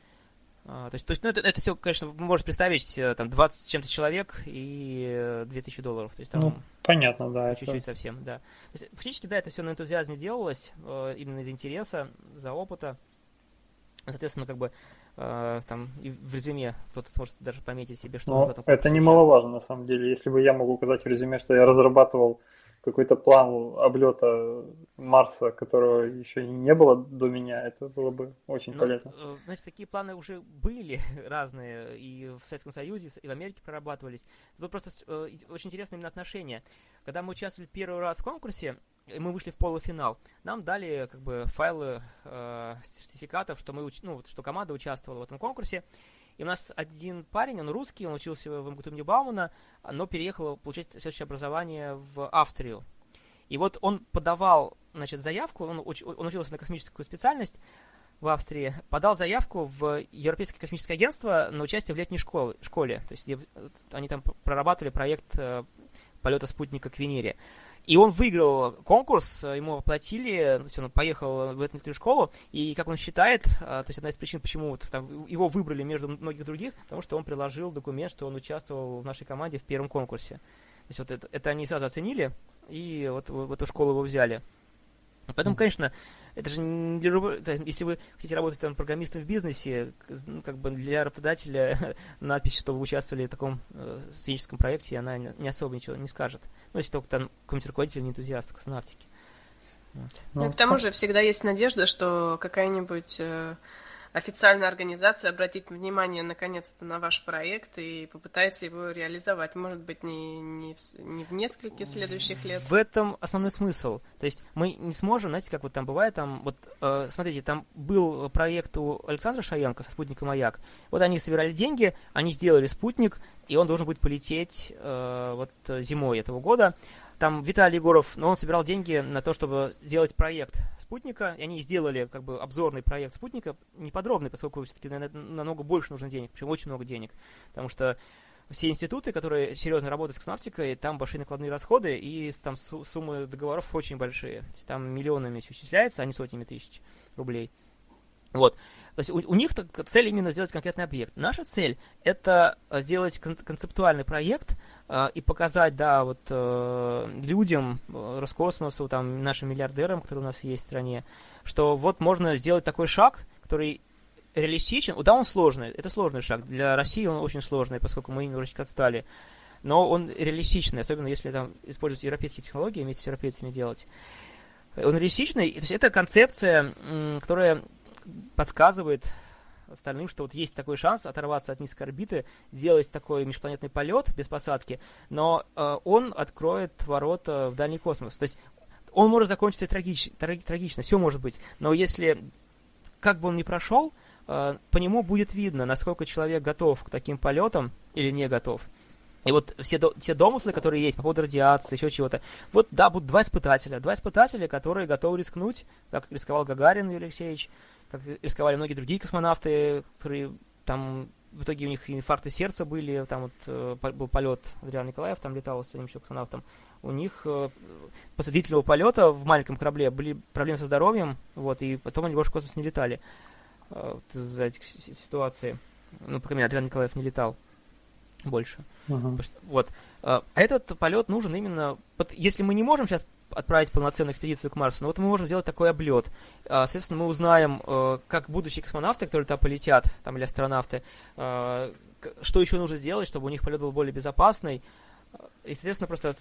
А, то есть, то есть ну, это, это все, конечно, можете представить, э, там, 20 с чем-то человек и 2000 э, долларов. То есть, там, ну, понятно, да. Чуть-чуть это... совсем, да. То есть, фактически, да, это все на энтузиазме делалось, э, именно из интереса, за опыта. Соответственно, как бы, там, и в резюме кто-то сможет даже пометить себе, что Но Это немаловажно, на самом деле. Если бы я могу указать в резюме, что я разрабатывал какой-то план облета Марса, которого еще не было до меня, это было бы очень ну, полезно. Э, значит, такие планы уже были разные, и в Советском Союзе, и в Америке прорабатывались. Тут просто э, очень интересное именно отношение. Когда мы участвовали первый раз в конкурсе, и мы вышли в полуфинал, нам дали как бы файлы э, сертификатов, что мы, ну, что команда участвовала в этом конкурсе, и у нас один парень, он русский, он учился в МГТУ Баумана, но переехал получать следующее образование в Австрию. И вот он подавал, значит, заявку, он, уч, он учился на космическую специальность в Австрии, подал заявку в Европейское космическое агентство на участие в летней школе, школе то есть где, они там прорабатывали проект э, полета спутника к Венере. И он выиграл конкурс, ему оплатили, то есть он поехал в эту школу, и как он считает, а, то есть одна из причин, почему вот, там, его выбрали между многих других, потому что он приложил документ, что он участвовал в нашей команде в первом конкурсе. То есть вот это, это они сразу оценили, и вот в эту школу его взяли. Поэтому, конечно, это же не для это, если вы хотите работать там программистом в бизнесе, ну, как бы для работодателя надпись, что вы участвовали в таком э, студенческом проекте, она не особо ничего не скажет. Ну, если только там какой-нибудь руководитель не энтузиаст космонавтики. Ну, и к тому же всегда есть надежда, что какая-нибудь э, официальная организация обратит внимание наконец-то на ваш проект и попытается его реализовать. Может быть, не, не, в, не в нескольких следующих лет. В этом основной смысл. То есть мы не сможем, знаете, как вот там бывает, там, вот, э, смотрите, там был проект у Александра Шаенко со спутника «Маяк». Вот они собирали деньги, они сделали спутник, и он должен будет полететь э, вот зимой этого года. Там Виталий Егоров, но он собирал деньги на то, чтобы сделать проект спутника, и они сделали как бы обзорный проект спутника, неподробный, поскольку все-таки намного больше нужно денег, причем очень много денег, потому что все институты, которые серьезно работают с космонавтикой, там большие накладные расходы, и там суммы договоров очень большие. Там миллионами все исчисляется, а не сотнями тысяч рублей. Вот. То есть у, у них цель именно сделать конкретный объект. Наша цель это э, сделать кон- концептуальный проект э, и показать, да, вот э, людям, э, Роскосмосу, там, нашим миллиардерам, которые у нас есть в стране, что вот можно сделать такой шаг, который реалистичен. Да, он сложный, это сложный шаг. Для России он очень сложный, поскольку мы немножечко отстали. Но он реалистичный, особенно если там использовать европейские технологии, вместе с европейцами делать. Он реалистичный, то есть это концепция, которая подсказывает остальным, что вот есть такой шанс оторваться от низкой орбиты, сделать такой межпланетный полет без посадки, но э, он откроет ворота в дальний космос. То есть он может закончиться трагич, трагично, все может быть, но если как бы он ни прошел, э, по нему будет видно, насколько человек готов к таким полетам или не готов. И вот все, все домыслы, которые есть по поводу радиации, еще чего-то. Вот, да, будут два испытателя. Два испытателя, которые готовы рискнуть, как рисковал Гагарин Юрий Алексеевич, как рисковали многие другие космонавты, которые там в итоге у них инфаркты сердца были, там вот э, был полет Адриан Николаев, там летал с одним еще космонавтом. У них э, после длительного полета в маленьком корабле были проблемы со здоровьем, вот, и потом они больше в космос не летали э, из-за этих ситуаций. Ну, по крайней мере, Адриан Николаев не летал больше. Uh-huh. Вот. А этот полет нужен именно... Вот если мы не можем сейчас отправить полноценную экспедицию к Марсу, но вот мы можем сделать такой облет. А, соответственно, мы узнаем, э, как будущие космонавты, которые туда полетят, там, или астронавты, э, что еще нужно сделать, чтобы у них полет был более безопасный. И, соответственно, просто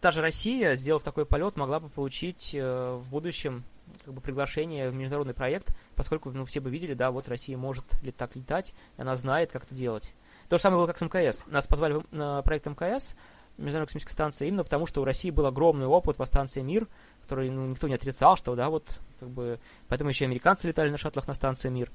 та же Россия, сделав такой полет, могла бы получить э, в будущем как бы приглашение в международный проект, поскольку ну, все бы видели, да, вот Россия может ли так летать, и она знает, как это делать. То же самое было как с МКС. Нас позвали на проект мкс, Международной космической станции, именно потому, что у России был огромный опыт по станции «Мир», который ну, никто не отрицал, что, да, вот, как бы, поэтому еще американцы летали на шаттлах на станцию «Мир».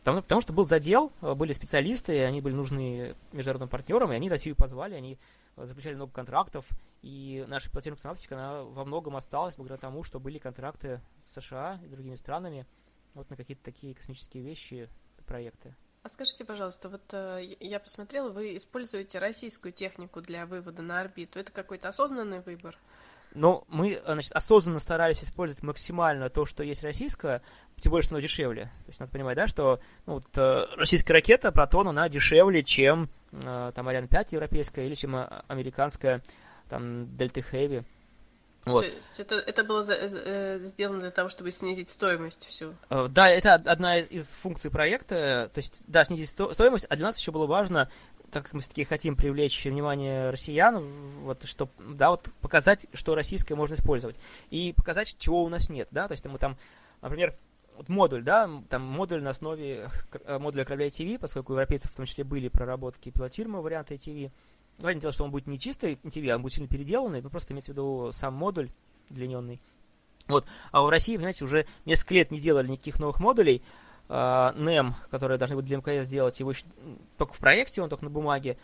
Потому, потому что был задел, э, были специалисты, и они были нужны международным партнерам, и они Россию позвали, они заключали много контрактов, и наша пилотируемая космонавтика, она во многом осталась благодаря тому, что были контракты с США и другими странами вот на какие-то такие космические вещи, проекты. А скажите, пожалуйста, вот э, я посмотрела, вы используете российскую технику для вывода на орбиту. Это какой-то осознанный выбор? Ну, мы, значит, осознанно старались использовать максимально то, что есть российское, тем более, что оно дешевле. То есть надо понимать, да, что ну, вот, э, российская ракета Протон, она дешевле, чем э, там Ариан 5 европейская или чем американская там Дельта Хэви. Вот. То есть это, это было за, э, сделано для того, чтобы снизить стоимость всю? Э, да, это одна из функций проекта. То есть, да, снизить сто, стоимость, а для нас еще было важно, так как мы все-таки хотим привлечь внимание россиян, вот, что, да, вот показать, что российское можно использовать. И показать, чего у нас нет, да, то есть мы там, например, вот модуль, да, там модуль на основе э, модуля корабля ITV, поскольку у европейцев в том числе были проработки пилотируемого варианта ITV, Понятное дело, что он будет не чистый TV, а он будет сильно переделанный, но просто имеется в виду сам модуль удлиненный. Вот. А в России, понимаете, уже несколько лет не делали никаких новых модулей. Uh, NEM, которые должны были для МКС сделать, его еще только в проекте, он только на бумаге.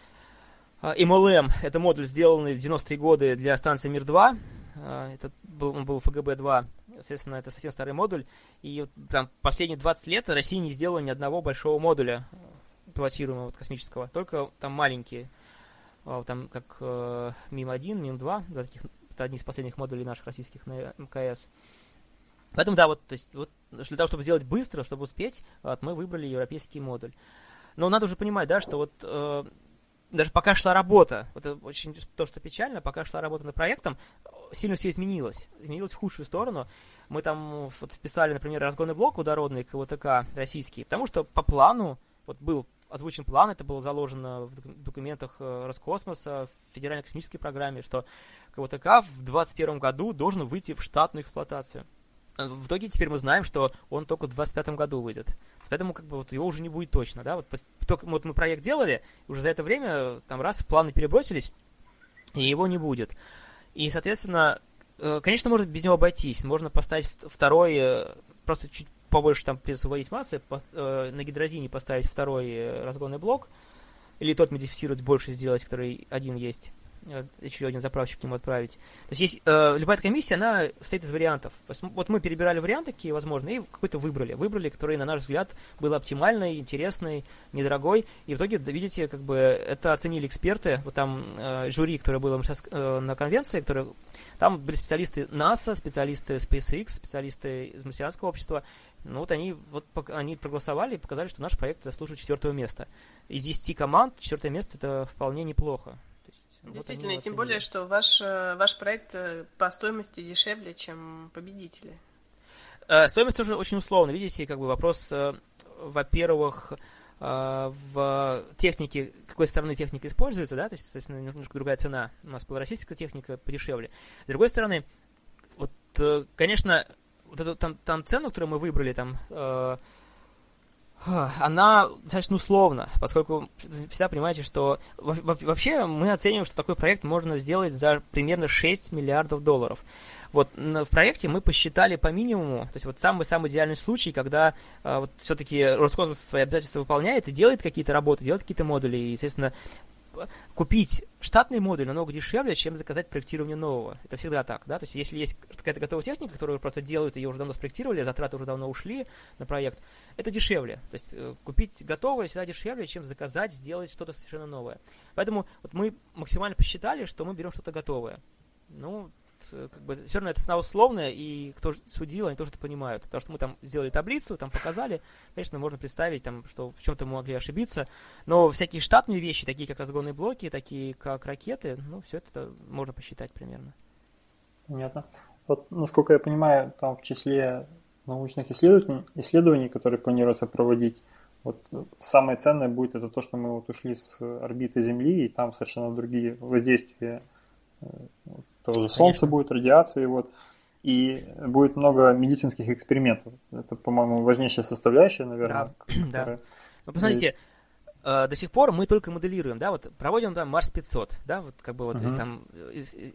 Uh, MLM — это модуль, сделанный в 90-е годы для станции Мир-2. Uh, это был, он был ФГБ-2, соответственно, это совсем старый модуль. И там, последние 20 лет Россия не сделала ни одного большого модуля пилотируемого вот, космического, только там маленькие. А, там как э, МИМ-1, МИМ-2, да, таких, это одни из последних модулей наших российских на МКС. Поэтому, да, вот, то есть, вот для того, чтобы сделать быстро, чтобы успеть, вот, мы выбрали европейский модуль. Но надо уже понимать, да, что вот э, даже пока шла работа, вот это очень то, что печально, пока шла работа над проектом, сильно все изменилось. Изменилось в худшую сторону. Мы там вот вписали, например, разгонный блок водородный КВТК российский, потому что по плану, вот был озвучен план, это было заложено в документах э, Роскосмоса, в Федеральной космической программе, что КВТК в 2021 году должен выйти в штатную эксплуатацию. Э, в итоге теперь мы знаем, что он только в 25 году выйдет. Поэтому как бы вот его уже не будет точно, да, вот, только, вот мы проект делали, уже за это время там раз планы перебросились, и его не будет. И, соответственно, э, конечно, можно без него обойтись. Можно поставить второй, э, просто чуть побольше там придется вводить массы, э, на гидрозине поставить второй разгонный блок, или тот модифицировать больше сделать, который один есть. Э, еще один заправщик к нему отправить. То есть, есть э, любая комиссия, она состоит из вариантов. Вот мы перебирали варианты, какие возможны, и какой-то выбрали. Выбрали, который, на наш взгляд, был оптимальный, интересный, недорогой. И в итоге, видите, как бы это оценили эксперты. Вот там э, жюри, которое было сейчас э, на конвенции, которые, там были специалисты НАСА, специалисты SpaceX, специалисты из марсианского общества. Ну вот они, вот, они проголосовали и показали, что наш проект заслуживает четвертого места. Из 10 команд четвертое место это вполне неплохо. Действительно, вот тем более, что ваш, э, ваш проект э, по стоимости дешевле, чем победители. Э, стоимость тоже очень условно. Видите, как бы вопрос, во-первых, в технике, какой стороны техника используется, да, то есть, соответственно, немножко другая цена. У нас была российская техника подешевле. С другой стороны, вот, конечно, вот эту там, там цену, которую мы выбрали, там, она достаточно условна, поскольку всегда понимаете, что вообще мы оцениваем, что такой проект можно сделать за примерно 6 миллиардов долларов. Вот в проекте мы посчитали по минимуму, то есть вот самый-самый идеальный случай, когда э, вот все-таки Роскосмос свои обязательства выполняет и делает какие-то работы, делает какие-то модули, и, естественно, купить штатный модуль намного дешевле, чем заказать проектирование нового. Это всегда так, да? То есть, если есть какая-то готовая техника, которую просто делают, ее уже давно спроектировали, затраты уже давно ушли на проект, это дешевле. То есть, э, купить готовое всегда дешевле, чем заказать, сделать что-то совершенно новое. Поэтому вот мы максимально посчитали, что мы берем что-то готовое. Ну, как бы, все равно это цена условная, и кто судил, они тоже это понимают. Потому что мы там сделали таблицу, там показали, конечно, можно представить, там, что в чем-то мы могли ошибиться, но всякие штатные вещи, такие как разгонные блоки, такие как ракеты, ну, все это можно посчитать примерно. Понятно. Вот, насколько я понимаю, там в числе научных исследований, исследований, которые планируется проводить, вот самое ценное будет это то, что мы вот ушли с орбиты Земли, и там совершенно другие воздействия тоже солнце будет, радиации, вот. И будет много медицинских экспериментов. Это, по-моему, важнейшая составляющая, наверное. Да, да. Ну, посмотрите, э, до сих пор мы только моделируем, да, вот проводим там Марс 500, да, вот как бы вот uh-huh. там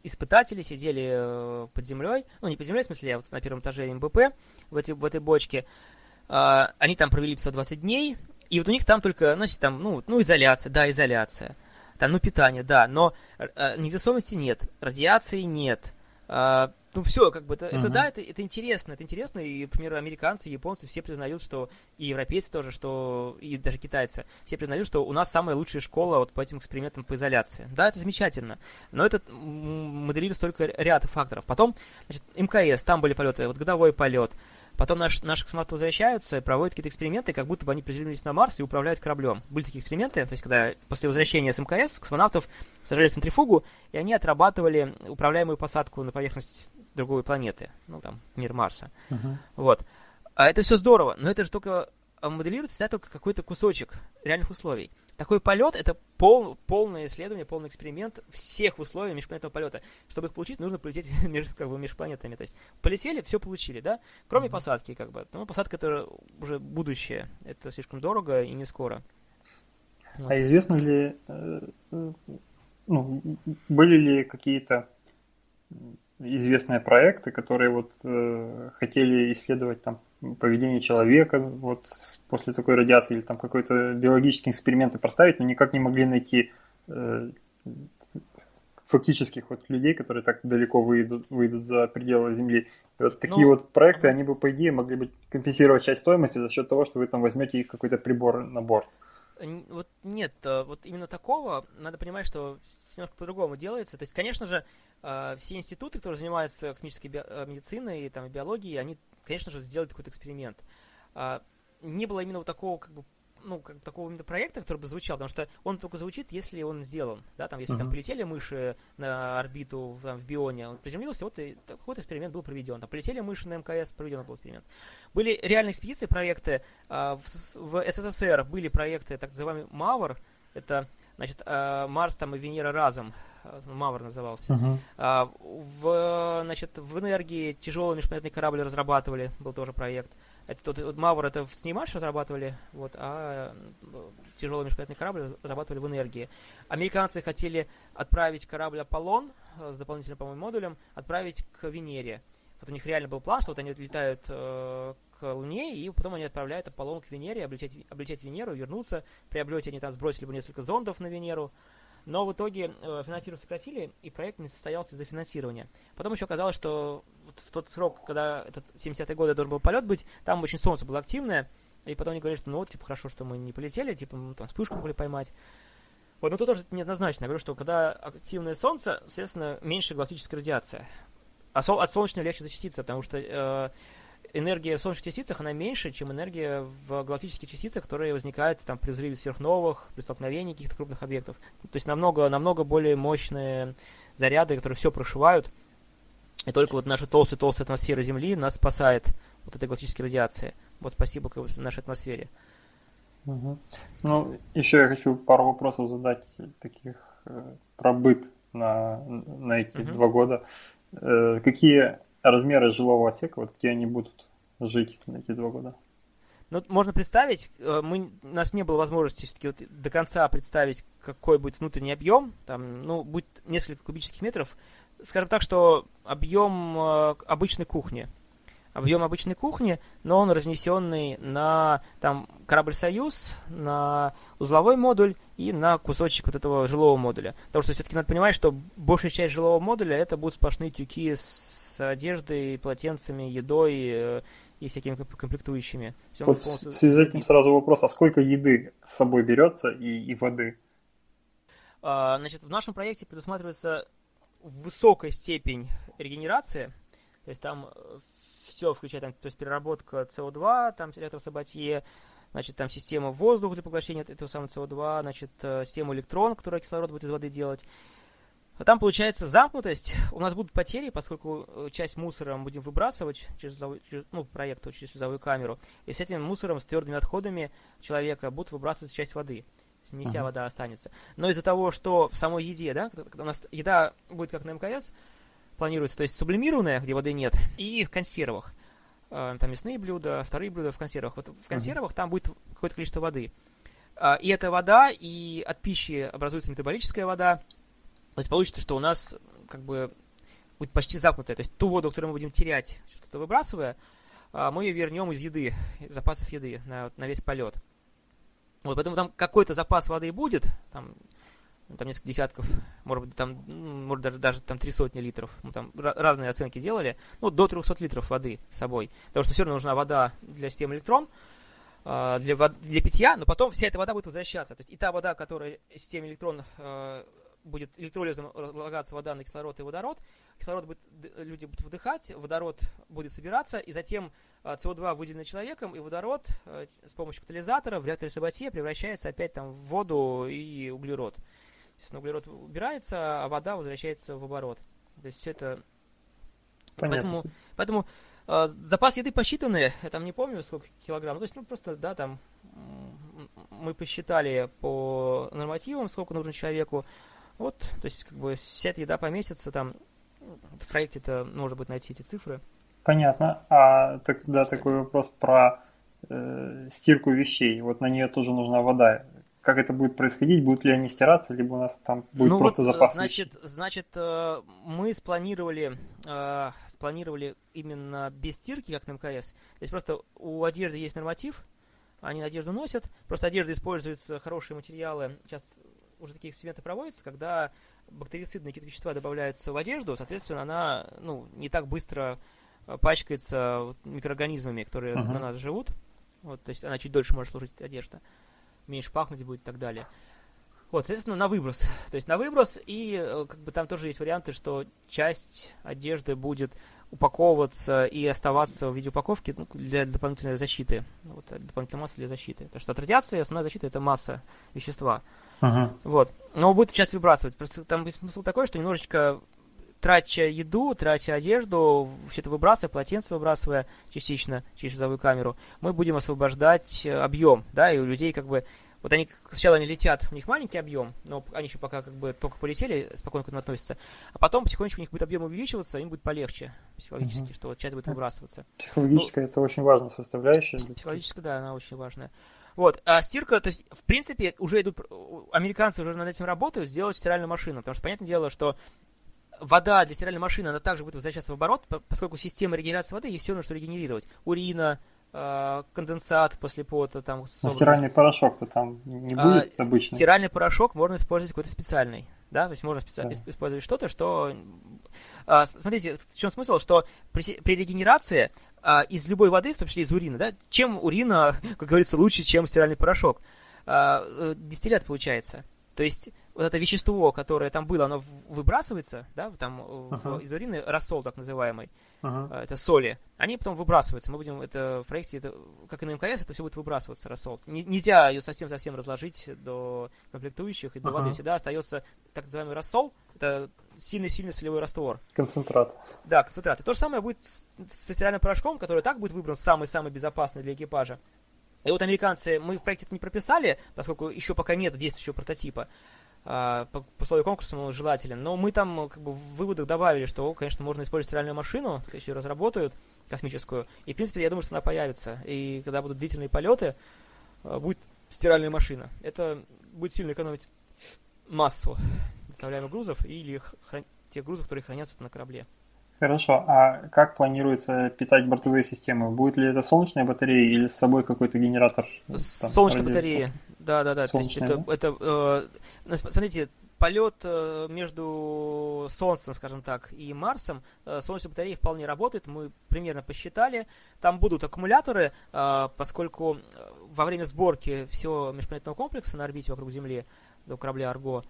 испытатели сидели э, под землей, ну не под землей, в смысле, а вот на первом этаже МБП в этой, в этой бочке, э, они там провели 520 дней, и вот у них там только, значит, там, ну, ну изоляция, да, изоляция. Там, ну, питание, да, но э, невесомости нет, радиации нет. Э, ну, все, как бы, это, uh-huh. это да, это, это интересно, это интересно, и, например, американцы, японцы все признают, что, и европейцы тоже, что, и даже китайцы, все признают, что у нас самая лучшая школа вот по этим экспериментам по изоляции. Да, это замечательно, но это моделирует только ряд факторов. Потом, значит, МКС, там были полеты, вот годовой полет, Потом наш, наши космонавты возвращаются, проводят какие-то эксперименты, как будто бы они приземлились на Марс и управляют кораблем. Были такие эксперименты, то есть когда после возвращения с МКС космонавтов сажали в центрифугу, и они отрабатывали управляемую посадку на поверхность другой планеты, ну там, мир Марса. Uh-huh. Вот. А это все здорово, но это же только моделируется всегда только какой-то кусочек реальных условий. Такой полет это пол, полное исследование, полный эксперимент всех условий межпланетного полета. Чтобы их получить, нужно полететь между, как бы, между планетами. То есть полетели, все получили, да? Кроме mm-hmm. посадки, как бы. Ну, посадка это уже будущее. Это слишком дорого и не скоро. Вот. А известно ли, э, э, ну, были ли какие-то известные проекты, которые вот э, хотели исследовать там поведение человека вот после такой радиации или там какой-то биологический эксперименты проставить, но никак не могли найти э, фактических вот людей, которые так далеко выйдут, выйдут за пределы Земли. И вот такие ну, вот проекты, они бы, по идее, могли бы компенсировать часть стоимости за счет того, что вы там возьмете их какой-то прибор на борт. Вот нет, э, вот именно такого, надо понимать, что немножко по-другому делается. То есть, конечно же, э, все институты, которые занимаются космической э, медициной там, и биологией, они, конечно же, сделают какой-то эксперимент. Не было именно вот такого как бы ну, как такого проекта, который бы звучал, потому что он только звучит, если он сделан, да, там, если uh-huh. там полетели мыши на орбиту там, в Бионе, он приземлился, вот и какой-то эксперимент был проведен, там, полетели мыши на МКС, проведен был эксперимент. Были реальные экспедиции, проекты, э, в, в СССР были проекты, так называемый МАВР, это, значит, э, Марс там и Венера разом, э, Мавр назывался. Uh-huh. А, в, значит, в энергии тяжелый межпланетный корабль разрабатывали, был тоже проект. Это тот, вот Мавр это в Снимаш разрабатывали, вот, а тяжелый межпланетный корабль разрабатывали в энергии. Американцы хотели отправить корабль Аполлон э, с дополнительным, по-моему, модулем, отправить к Венере. Вот у них реально был план, что вот они летают э, к Луне, и потом они отправляют Аполлон к Венере, облететь, облететь Венеру, вернуться. При облете они там сбросили бы несколько зондов на Венеру. Но в итоге э, финансирование сократили, и проект не состоялся из-за финансирования. Потом еще оказалось, что вот в тот срок, когда этот 70-е годы должен был полет быть, там очень солнце было активное, и потом они говорили, что ну вот, типа, хорошо, что мы не полетели, типа, мы там вспышку могли поймать. Вот, но тут тоже неоднозначно. Я говорю, что когда активное солнце, соответственно, меньше галактическая радиация. А сол, от солнечного легче защититься, потому что э, энергия в солнечных частицах, она меньше, чем энергия в галактических частицах, которые возникают там, при взрыве сверхновых, при столкновении каких-то крупных объектов. То есть намного, намного более мощные заряды, которые все прошивают. И только вот наша толстая-толстая атмосфера Земли нас спасает от этой галактической радиации. Вот спасибо как бы, нашей атмосфере. Угу. Ну, еще я хочу пару вопросов задать таких э, про быт на, на эти угу. два года. Э, какие размеры жилого отсека, вот где они будут жить эти два года? Ну, можно представить, э, мы, у нас не было возможности все-таки вот до конца представить, какой будет внутренний объем. Там, ну, будет несколько кубических метров. Скажем так, что объем э, обычной кухни. Объем обычной кухни, но он разнесенный на там, корабль «Союз», на узловой модуль и на кусочек вот этого жилого модуля. Потому что все-таки надо понимать, что большая часть жилого модуля это будут сплошные тюки с одеждой, полотенцами, едой, э, и всякими комплектующими. Все вот в связи с этим сразу вопрос, а сколько еды с собой берется и, и воды? А, значит, в нашем проекте предусматривается высокая степень регенерации, то есть там э, все включая, там, то есть переработка СО2, там реактор Сабатье, значит, там система воздуха для поглощения этого самого СО2, значит, э, система электрон, которая кислород будет из воды делать, там получается замкнутость. У нас будут потери, поскольку э, часть мусора мы будем выбрасывать через, через ну, проект через слезовую камеру. И с этим мусором, с твердыми отходами человека будут выбрасывать часть воды. Не вся uh-huh. вода останется. Но из-за того, что в самой еде, да, у нас еда будет как на МКС, планируется, то есть сублимированная, где воды нет, и в консервах. Э, там мясные блюда, вторые блюда в консервах. Вот в консервах uh-huh. там будет какое-то количество воды. А, и эта вода, и от пищи образуется метаболическая вода, то есть получится, что у нас как бы будет почти замкнутая. То есть ту воду, которую мы будем терять, что-то выбрасывая, а, мы ее вернем из еды, из запасов еды на, на весь полет. Вот, поэтому там какой-то запас воды будет, там, там несколько десятков, может быть, там, может, даже, даже там три сотни литров. Мы там разные оценки делали. Ну, до 300 литров воды с собой. Потому что все равно нужна вода для системы электрон, а, для, для питья, но потом вся эта вода будет возвращаться. То есть и та вода, которая в системе электрон а, будет электролизом разлагаться вода на кислород и водород, кислород будет, люди будут вдыхать, водород будет собираться, и затем СО2 выделенный человеком, и водород э, с помощью катализатора в реакторе Сабатье превращается опять там в воду и углерод. Естественно, углерод убирается, а вода возвращается в оборот. То есть все это... Понятно. Поэтому, поэтому э, запас еды посчитаны, я там не помню сколько килограмм, ну, то есть, ну, просто, да, там мы посчитали по нормативам, сколько нужно человеку, вот, то есть, как бы, эта еда поместится там, в проекте это может быть найти эти цифры. Понятно. А тогда такой вопрос про э, стирку вещей. Вот на нее тоже нужна вода. Как это будет происходить? Будут ли они стираться, либо у нас там будет ну просто вот, запас значит, вещей? Значит, э, мы спланировали, э, спланировали именно без стирки, как на МКС. То есть просто у одежды есть норматив, они одежду носят, просто одежда используется хорошие материалы. Сейчас уже такие эксперименты проводятся, когда бактерицидные какие-то вещества добавляются в одежду, соответственно, она ну, не так быстро э, пачкается микроорганизмами, которые uh-huh. на нас живут. Вот, то есть она чуть дольше может служить одежда, меньше пахнуть будет и так далее. Вот, соответственно, на выброс. То есть на выброс, и э, как бы там тоже есть варианты, что часть одежды будет упаковываться и оставаться в виде упаковки ну, для дополнительной защиты, вот, дополнительной массы для защиты. Потому что от радиации основная защита это масса вещества. Ага. Вот. Но будет часть выбрасывать. Просто там смысл такой, что немножечко тратя еду, тратя одежду, все это выбрасывая, полотенце выбрасывая частично через шлюзовую камеру, мы будем освобождать э, объем, да, и у людей как бы вот они сначала они летят, у них маленький объем, но они еще пока как бы только полетели, спокойно к этому относятся. А потом потихонечку у них будет объем увеличиваться, им будет полегче психологически, угу. что вот часть будет выбрасываться. Психологическая ну, это очень важная составляющая. Психологическая, да, она очень важная. Вот, а стирка, то есть, в принципе, уже идут, американцы уже над этим работают, сделать стиральную машину, потому что, понятное дело, что вода для стиральной машины, она также будет возвращаться в оборот, поскольку система регенерации воды, ей все равно, что регенерировать. Урина, э, конденсат после пота. Там, Но стиральный порошок-то там не а, будет а, обычно. Стиральный порошок можно использовать какой-то специальный. Да, то есть можно специ... да. использовать что-то, что... А, смотрите, в чем смысл, что при, при регенерации а, из любой воды, в том числе из урина, да, чем урина, как говорится, лучше, чем стиральный порошок? А, э, дистиллят получается. То есть вот это вещество, которое там было, оно выбрасывается, да, там uh-huh. в, из урины рассол так называемый, uh-huh. это соли, они потом выбрасываются. Мы будем это в проекте, это, как и на МКС, это все будет выбрасываться, рассол. Не, нельзя ее совсем-совсем разложить до комплектующих и до uh-huh. воды. Всегда остается так называемый рассол, это сильный-сильный солевой раствор. Концентрат. Да, концентрат. И то же самое будет со стиральным порошком, который так будет выбран самый-самый безопасный для экипажа. И вот американцы, мы в проекте это не прописали, поскольку еще пока нет действующего прототипа, по, по условию конкурса он желателен. Но мы там как бы в выводах добавили, что, конечно, можно использовать стиральную машину, если ее разработают, космическую. И, в принципе, я думаю, что она появится. И когда будут длительные полеты, а, будет стиральная машина. Это будет сильно экономить массу доставляемых грузов или хран... тех грузов, которые хранятся на корабле. Хорошо, а как планируется питать бортовые системы? Будет ли это солнечная батарея или с собой какой-то генератор? Там, Солнечная батарея. Да, да, да. Солнечная, То есть это, да? это э, смотрите, полет э, между Солнцем, скажем так, и Марсом, э, солнечная батарея вполне работает, мы примерно посчитали. Там будут аккумуляторы, э, поскольку во время сборки всего межпланетного комплекса на орбите вокруг Земли до корабля Арго,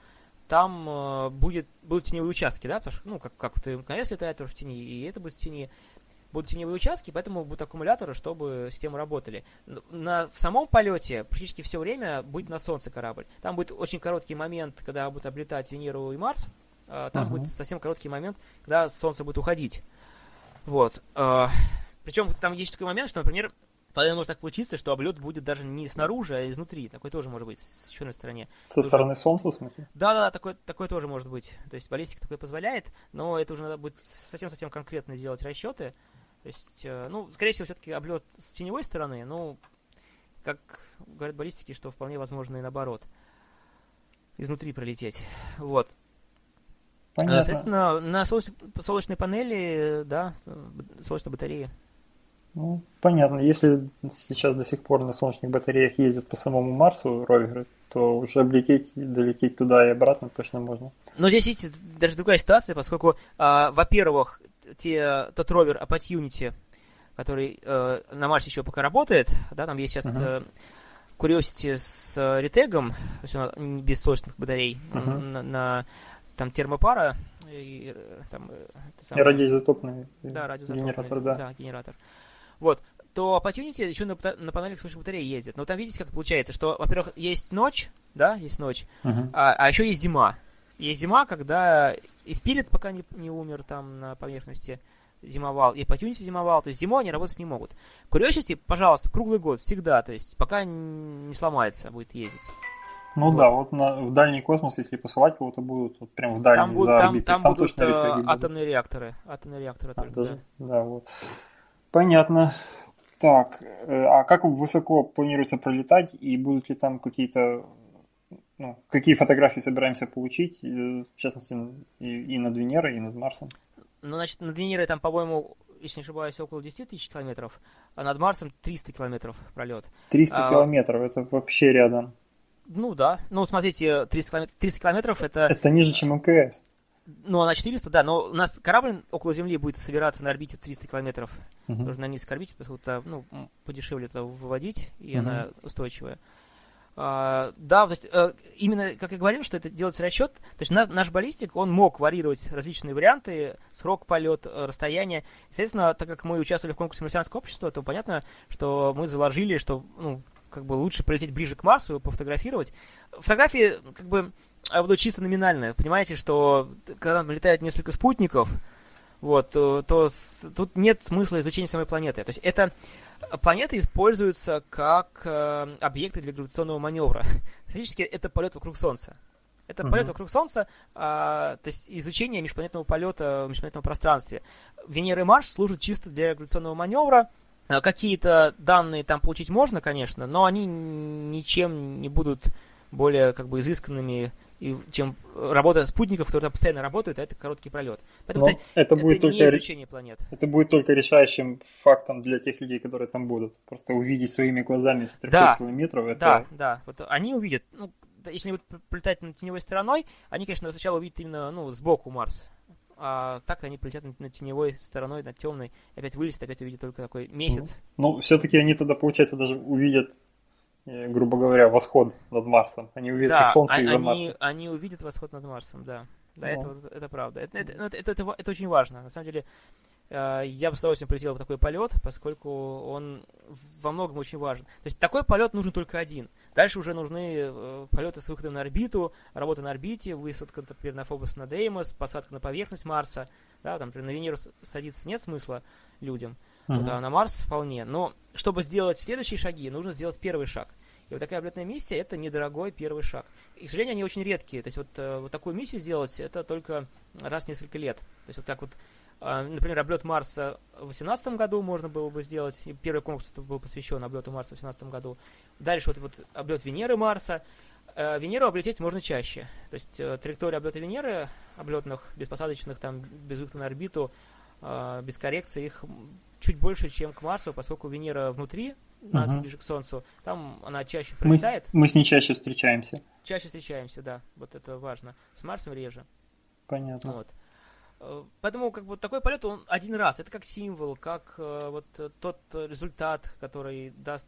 там будет, будут теневые участки, да, потому что, ну, как, как ты МКС летает тоже в тени, и это будет в тени. Будут теневые участки, поэтому будут аккумуляторы, чтобы системы работали. На, в самом полете практически все время будет на Солнце корабль. Там будет очень короткий момент, когда будут облетать Венеру и Марс. Э, там uh-huh. будет совсем короткий момент, когда Солнце будет уходить. Вот. Э, причем там есть такой момент, что, например, Вполне может так получиться, что облет будет даже не снаружи, а изнутри. Такой тоже может быть с черной стороне. Со Тоже... стороны Солнца, в смысле? Да, да, да, такое, такое тоже может быть. То есть баллистика такое позволяет, но это уже надо будет совсем-совсем конкретно делать расчеты. То есть, э, ну, скорее всего, все-таки облет с теневой стороны, ну, как говорят баллистики, что вполне возможно и наоборот. Изнутри пролететь. Вот. Понятно. Соответственно, на солнечной панели, да, э, солнечной батареи ну, понятно. Если сейчас до сих пор на солнечных батареях ездят по самому Марсу роверы, то уже облететь, долететь туда и обратно точно можно. Но здесь, видите, даже другая ситуация, поскольку, э, во-первых, те, тот ровер Opportunity, который э, на Марсе еще пока работает, да, там есть сейчас uh-huh. Curiosity с э, ретегом, то есть без солнечных батарей, uh-huh. на, на там термопара, и, э, там, э, самое... радиоизотопный да, радиоизотопный генератор, да. да, генератор вот, то Opportunity еще на, на панелях солнечных батарей ездит. Но там видите, как получается, что, во-первых, есть ночь, да, есть ночь, uh-huh. а, а еще есть зима. Есть зима, когда и Спирит пока не, не умер там на поверхности, зимовал, и Opportunity зимовал, то есть зимой они работать не могут. Curiosity, пожалуйста, круглый год, всегда, то есть пока не сломается, будет ездить. Ну вот. да, вот на, в дальний космос, если посылать кого-то будут, вот прям в дальний там, будут, там, там, там будут э, атомные реакторы, атомные реакторы а, только, да. Да, вот. Понятно. Так, э, а как высоко планируется пролетать и будут ли там какие-то, ну, какие фотографии собираемся получить, э, в частности, и, и над Венерой, и над Марсом? Ну, значит, над Венерой там, по-моему, если не ошибаюсь, около 10 тысяч километров, а над Марсом 300 километров пролет. 300 а, километров, это вообще рядом. Ну да, ну смотрите, 300 километров, 300 километров это... Это ниже, чем МКС. Ну, она 400, да, но у нас корабль около Земли будет собираться на орбите 300 километров. Uh-huh. Нужно на низкой орбите, поскольку ну, подешевле это выводить, и uh-huh. она устойчивая. Uh, да, то есть, uh, именно, как я говорил, что это делается расчет, то есть наш, наш баллистик, он мог варьировать различные варианты, срок полет, э, расстояние. Естественно, так как мы участвовали в конкурсе марсианского общества, то понятно, что мы заложили, что ну, как бы лучше полететь ближе к Марсу, пофотографировать. Фотографии, как бы, будут чисто номинальные. Понимаете, что когда летает несколько спутников, вот, то, то с, тут нет смысла изучения самой планеты. То есть это планеты используются как э, объекты для гравитационного маневра. Фактически это полет вокруг Солнца. Это uh-huh. полет вокруг Солнца, а, то есть изучение межпланетного полета в межпланетном пространстве. Венера и Марс служат чисто для гравитационного маневра. А, какие-то данные там получить можно, конечно, но они ничем не будут более как бы изысканными и чем работа спутников, которые там постоянно работают, а это короткий пролет. Поэтому это, это, будет это только не изучение планет. Это будет только решающим фактом для тех людей, которые там будут. Просто увидеть своими глазами с 300 да, километров. Это... Да, да. Вот они увидят. Ну, если они будут прилетать на теневой стороной, они, конечно, сначала увидят именно ну, сбоку Марс. А так они полетят на, на теневой стороной, на темной, опять вылезут, опять увидят только такой месяц. Ну, ну все-таки они тогда, получается, даже увидят грубо говоря, восход над Марсом. Они увидят, да, как Солнце они, из-за Марса. Они увидят восход над Марсом, да. Да, это, это правда. Это, это, это, это, это, это очень важно. На самом деле, э, я бы с удовольствием полетел в такой полет, поскольку он во многом очень важен. То есть такой полет нужен только один. Дальше уже нужны э, полеты с выходом на орбиту, работа на орбите, высадка, например, на Фобос на Деймос, посадка на поверхность Марса. Да, там, например, на Венеру садиться нет смысла людям. Uh-huh. Вот, а на Марс вполне. Но чтобы сделать следующие шаги, нужно сделать первый шаг. И вот такая облетная миссия – это недорогой первый шаг. И, к сожалению, они очень редкие. То есть вот, э, вот такую миссию сделать – это только раз в несколько лет. То есть вот так вот, э, например, облет Марса в 2018 году можно было бы сделать. И первый конкурс был посвящен облету Марса в 2018 году. Дальше вот, вот облет Венеры Марса. Э, Венеру облететь можно чаще. То есть траектория облета Венеры, облетных, беспосадочных, там, без выхода на орбиту, без коррекции, их чуть больше, чем к Марсу, поскольку Венера внутри нас угу. ближе к Солнцу, там она чаще пролетает. Мы, мы с ней чаще встречаемся. Чаще встречаемся, да. Вот это важно. С Марсом реже. Понятно. Вот. Э, поэтому как бы такой полет он один раз. Это как символ, как э, вот тот результат, который даст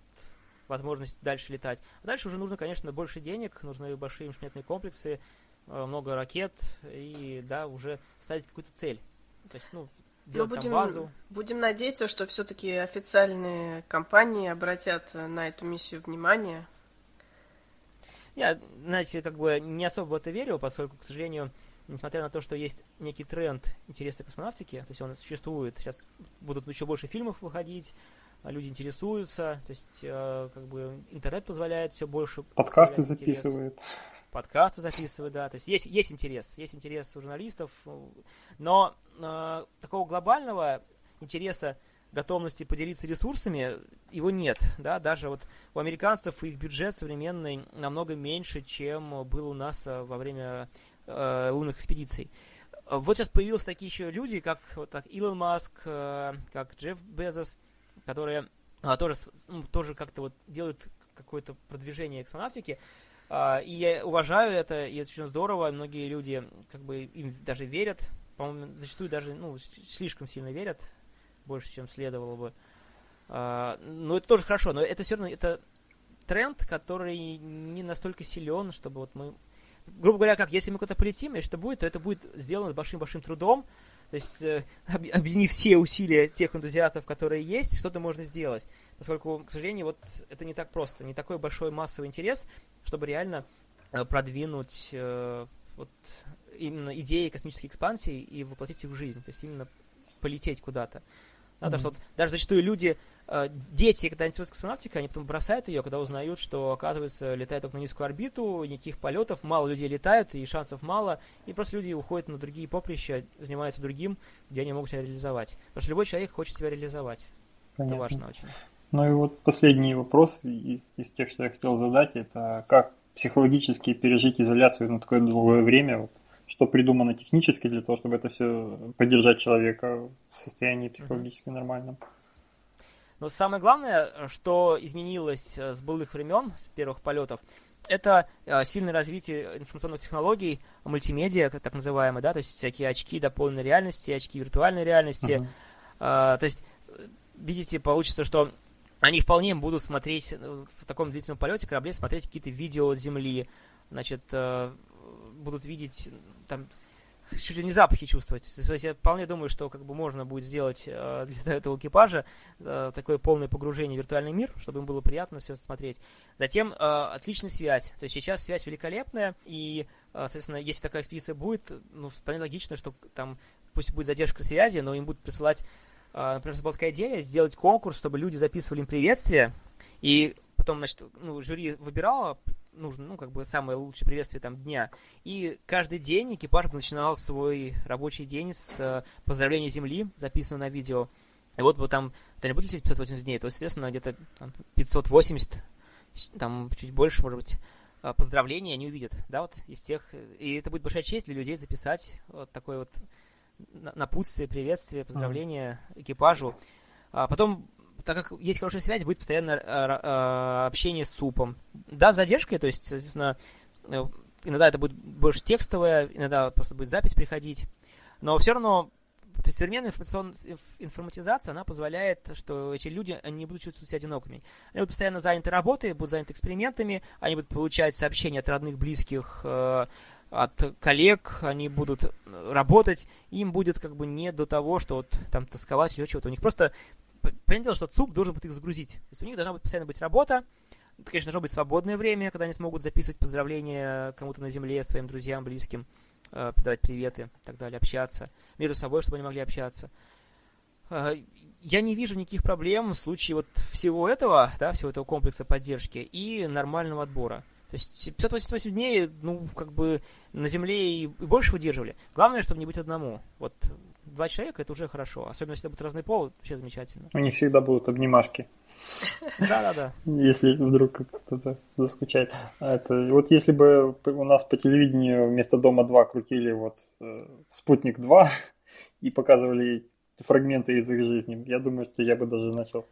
возможность дальше летать. А дальше уже нужно, конечно, больше денег, нужны большие межпланетные комплексы, э, много ракет и да, уже ставить какую-то цель. То есть, ну, делать будем, там базу. Будем надеяться, что все-таки официальные компании обратят на эту миссию внимание. Я, знаете, как бы не особо в это верю, поскольку, к сожалению, несмотря на то, что есть некий тренд интереса космонавтики, то есть он существует, сейчас будут еще больше фильмов выходить, люди интересуются, то есть э, как бы интернет позволяет все больше. Подкасты записывает. Интерес подкасты записывают, да, то есть есть, есть интерес, есть интерес у журналистов, но э, такого глобального интереса, готовности поделиться ресурсами, его нет, да, даже вот у американцев их бюджет современный намного меньше, чем был у нас э, во время э, лунных экспедиций. Вот сейчас появились такие еще люди, как вот так Илон Маск, э, как Джефф Безос, которые э, тоже, ну, тоже как-то вот делают какое-то продвижение космонавтики, а, и я уважаю это, и это очень здорово. Многие люди как бы им даже верят. По-моему, зачастую даже ну, слишком сильно верят, больше, чем следовало бы. А, но это тоже хорошо, но это все равно это тренд, который не настолько силен, чтобы вот мы... Грубо говоря, как, если мы куда-то полетим, и что будет, то это будет сделано большим-большим трудом, то есть, э, объединив все усилия тех энтузиастов, которые есть, что-то можно сделать. Поскольку, к сожалению, вот это не так просто, не такой большой массовый интерес, чтобы реально э, продвинуть э, вот именно идеи космической экспансии и воплотить их в жизнь, то есть именно полететь куда-то. Да, mm-hmm. Потому что вот даже зачастую люди, э, дети, когда интересуются космонавтикой, они потом бросают ее, когда узнают, что, оказывается, летает только на низкую орбиту, никаких полетов, мало людей летают, и шансов мало, и просто люди уходят на другие поприща, занимаются другим, где они могут себя реализовать. Потому что любой человек хочет себя реализовать. Понятно. Это важно очень. Ну и вот последний вопрос из, из тех, что я хотел задать, это как психологически пережить изоляцию на такое долгое время, вот, что придумано технически для того, чтобы это все поддержать человека в состоянии психологически нормальном. Но самое главное, что изменилось э, с былых времен, с первых полетов, это э, сильное развитие информационных технологий, мультимедиа, так называемые, да, то есть всякие очки дополненной реальности, очки виртуальной реальности. Uh-huh. то есть, видите, получится, что они вполне будут смотреть в таком длительном полете корабле, смотреть какие-то видео Земли, значит, будут видеть там чуть ли не запахи чувствовать. То есть я вполне думаю, что как бы можно будет сделать э, для этого экипажа э, такое полное погружение в виртуальный мир, чтобы им было приятно все смотреть. Затем э, отличная связь. То есть сейчас связь великолепная, и, э, соответственно, если такая экспедиция будет, ну, вполне логично, что там пусть будет задержка связи, но им будут присылать, э, например, была такая идея, сделать конкурс, чтобы люди записывали им приветствия, и потом, значит, ну, жюри выбирало нужно, ну, как бы самое лучшее приветствие там дня. И каждый день экипаж начинал свой рабочий день с э, поздравления Земли, записанного на видео. И вот, там, это не будет лететь 580 дней, то, соответственно, где-то 580, там чуть больше, может быть, э, поздравления они увидят, да, вот из всех. И это будет большая честь для людей записать вот такое вот напутствие, приветствие, поздравление экипажу. А потом так как есть хорошая связь, будет постоянно э, э, общение с супом. Да, с то есть, соответственно, э, иногда это будет больше текстовое, иногда просто будет запись приходить, но все равно то есть современная информатизация, она позволяет, что эти люди они не будут чувствовать себя одинокими. Они будут постоянно заняты работой, будут заняты экспериментами, они будут получать сообщения от родных, близких, от коллег, они будут работать, им будет как бы не до того, что вот там тосковать или чего-то. У них просто понятное что ЦУП должен быть их загрузить. То есть у них должна быть постоянно быть работа, это, конечно, должно быть свободное время, когда они смогут записывать поздравления кому-то на земле, своим друзьям, близким, э, передавать приветы и так далее, общаться между собой, чтобы они могли общаться. Э, я не вижу никаких проблем в случае вот всего этого, да, всего этого комплекса поддержки и нормального отбора. То есть 588 дней, ну, как бы на земле и, и больше выдерживали. Главное, чтобы не быть одному. Вот два человека это уже хорошо. Особенно если это будет разный пол, вообще замечательно. У них всегда будут обнимашки. Да-да-да. Если вдруг кто-то заскучает. А это, вот если бы у нас по телевидению вместо Дома 2 крутили вот э, Спутник 2 и показывали фрагменты из их жизни, я думаю, что я бы даже начал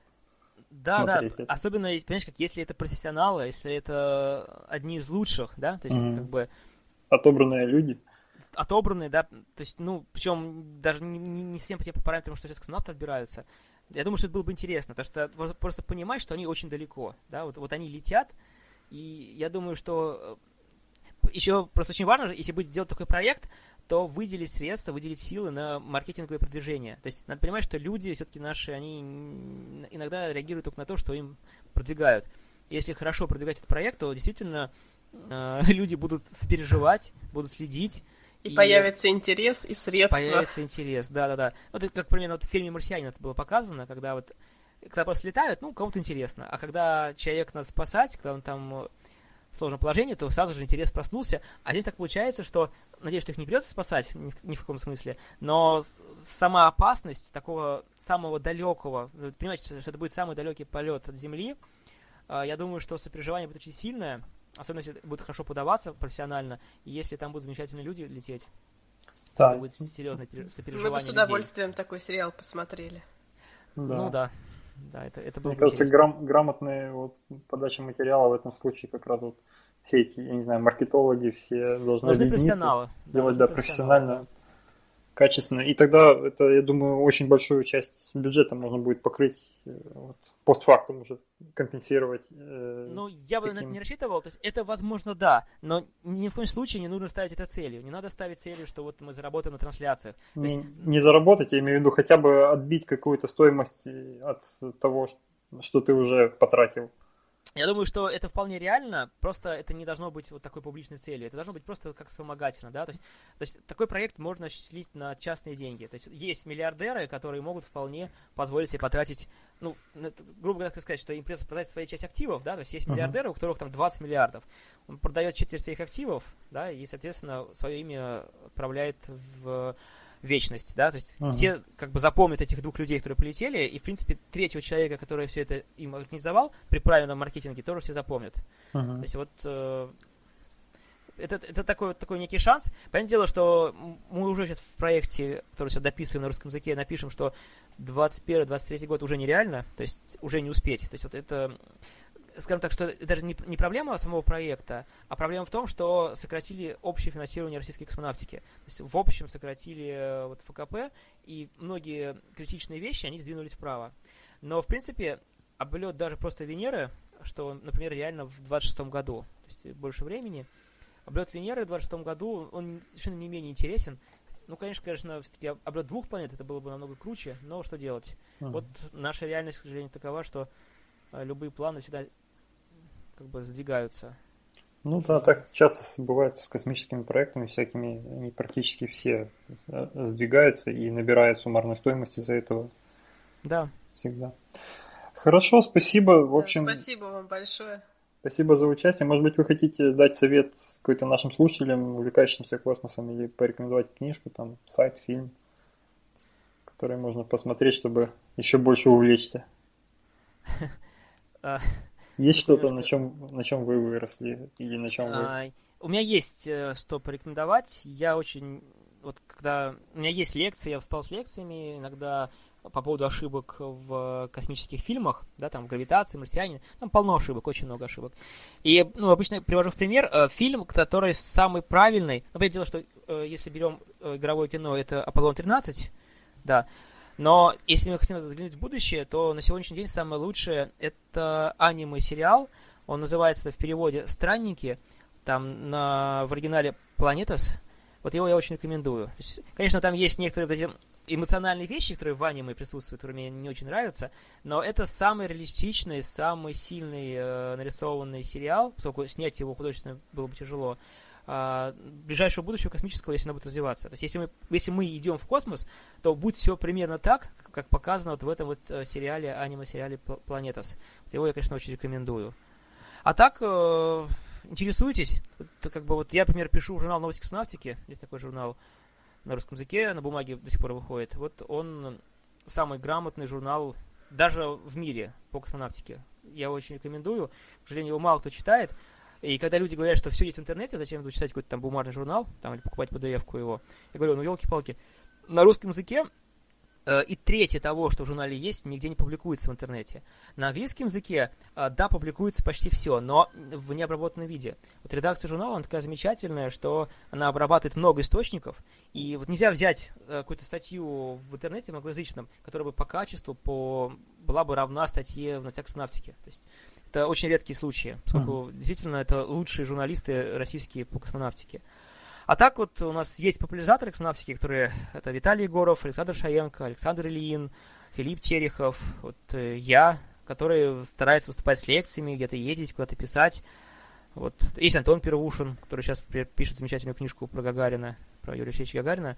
да, да, это. особенно, понимаешь, как если это профессионалы, если это одни из лучших, да, то есть угу. как бы... Отобранные люди отобранные, да, то есть, ну, причем даже не, не, не всем по тем параметрам, что сейчас космонавты отбираются. Я думаю, что это было бы интересно, потому что просто понимать, что они очень далеко, да, вот, вот они летят, и я думаю, что э, еще просто очень важно, если будет делать такой проект, то выделить средства, выделить силы на маркетинговое продвижение. То есть надо понимать, что люди все-таки наши, они иногда реагируют только на то, что им продвигают. Если хорошо продвигать этот проект, то действительно э, люди будут сопереживать, будут следить, и, и появится интерес и средства. Появится интерес, да-да-да. Вот это как примерно вот в фильме «Марсианин» это было показано, когда вот когда просто летают, ну, кому-то интересно. А когда человек надо спасать, когда он там в сложном положении, то сразу же интерес проснулся. А здесь так получается, что, надеюсь, что их не придется спасать, ни, ни в каком смысле, но сама опасность такого самого далекого, вы понимаете, что это будет самый далекий полет от Земли, а, я думаю, что сопереживание будет очень сильное, Особенно, если будет хорошо подаваться профессионально, и если там будут замечательные люди лететь. Да. Это будет серьезное сопереживание Мы бы с удовольствием людей. такой сериал посмотрели. Да. Ну да. Да, это, это было Мне кажется, грам- грамотная вот, подача материала в этом случае как раз вот все эти, я не знаю, маркетологи все должны Нужны профессионалы. Делать, да, профессионально качественно. И тогда это, я думаю, очень большую часть бюджета можно будет покрыть э, вот, постфактум уже компенсировать. Э, ну, я бы таким... не рассчитывал, то есть это возможно да, но ни в коем случае не нужно ставить это целью. Не надо ставить целью, что вот мы заработаем на трансляциях. То не, есть... не заработать, я имею в виду хотя бы отбить какую-то стоимость от того, что ты уже потратил. Я думаю, что это вполне реально, просто это не должно быть вот такой публичной целью, это должно быть просто как вспомогательно, да, то есть, то есть такой проект можно осуществить на частные деньги, то есть есть миллиардеры, которые могут вполне позволить себе потратить, ну, грубо говоря, сказать, что им придется продать свои часть активов, да, то есть есть миллиардеры, у которых там 20 миллиардов, он продает четверть своих активов, да, и, соответственно, свое имя отправляет в вечность, да, то есть uh-huh. все как бы запомнят этих двух людей, которые полетели, и, в принципе, третьего человека, который все это им организовал при правильном маркетинге, тоже все запомнят. Uh-huh. То есть вот э, это, это такой, такой некий шанс. Понятное дело, что мы уже сейчас в проекте, который сейчас дописываем на русском языке, напишем, что 21-23 год уже нереально, то есть уже не успеть. То есть вот это скажем так, что это даже не, не проблема самого проекта, а проблема в том, что сократили общее финансирование российской космонавтики. То есть в общем сократили э, вот ФКП, и многие критичные вещи, они сдвинулись вправо. Но, в принципе, облет даже просто Венеры, что, например, реально в 26 году, то есть больше времени, облет Венеры в 26 году, он совершенно не менее интересен. Ну, конечно, конечно, все-таки облет двух планет это было бы намного круче, но что делать? Mm-hmm. Вот наша реальность, к сожалению, такова, что э, любые планы всегда как бы сдвигаются. Ну да, так часто бывает с космическими проектами всякими, они практически все э, сдвигаются и набирают суммарной стоимости из-за этого. Да. Всегда. Хорошо, спасибо. В общем, да, спасибо вам большое. Спасибо за участие. Может быть, вы хотите дать совет какой-то нашим слушателям, увлекающимся космосом, или порекомендовать книжку, там, сайт, фильм, который можно посмотреть, чтобы еще больше увлечься? Есть что-то, на чем, на чем вы выросли или на чем вы? А, у меня есть э, что порекомендовать. Я очень вот когда у меня есть лекции, я вспал с лекциями, иногда по поводу ошибок в космических фильмах, да, там гравитация, марсиане, там полно ошибок, очень много ошибок. И, ну, обычно привожу в пример э, фильм, который самый правильный. Например, дело, что э, если берем э, игровое кино, это Аполлон 13, да, но если мы хотим заглянуть в будущее, то на сегодняшний день самое лучшее это аниме-сериал. Он называется в переводе «Странники», там на, в оригинале «Планетас». Вот его я очень рекомендую. есть, конечно, там есть некоторые вот эти эмоциональные вещи, которые в аниме присутствуют, которые мне не очень нравятся, но это самый реалистичный, самый сильный э, нарисованный сериал, поскольку снять его художественно было бы тяжело, ближайшего будущего космического, если оно будет развиваться. То есть, если мы, если мы идем в космос, то будет все примерно так, как показано вот в этом вот э, сериале, аниме-сериале Планетас. Его я, конечно, очень рекомендую. А так, э, интересуйтесь, то, как бы вот я, например, пишу журнал «Новости космонавтики», есть такой журнал, на русском языке, на бумаге до сих пор выходит. Вот он самый грамотный журнал даже в мире по космонавтике. Я очень рекомендую. К сожалению, его мало кто читает. И когда люди говорят, что все есть в интернете, зачем буду читать какой-то там бумажный журнал, там, или покупать PDF-ку его, я говорю, ну, елки-палки, на русском языке Э, и третье того, что в журнале есть, нигде не публикуется в интернете. На английском языке, э, да, публикуется почти все, но в необработанном виде. Вот редакция журнала, она такая замечательная, что она обрабатывает много источников, и вот нельзя взять э, какую-то статью в интернете многоязычном, которая бы по качеству по, была бы равна статье в Натяксонавтике. То есть это очень редкие случаи, поскольку mm-hmm. действительно это лучшие журналисты российские по космонавтике. А так вот у нас есть популяризаторы космонавтики, которые это Виталий Егоров, Александр Шаенко, Александр Ильин, Филипп Терехов, вот э, я, который старается выступать с лекциями, где-то ездить, куда-то писать. Вот. Есть Антон Первушин, который сейчас пишет замечательную книжку про Гагарина, про Юрия Алексеевича Гагарина.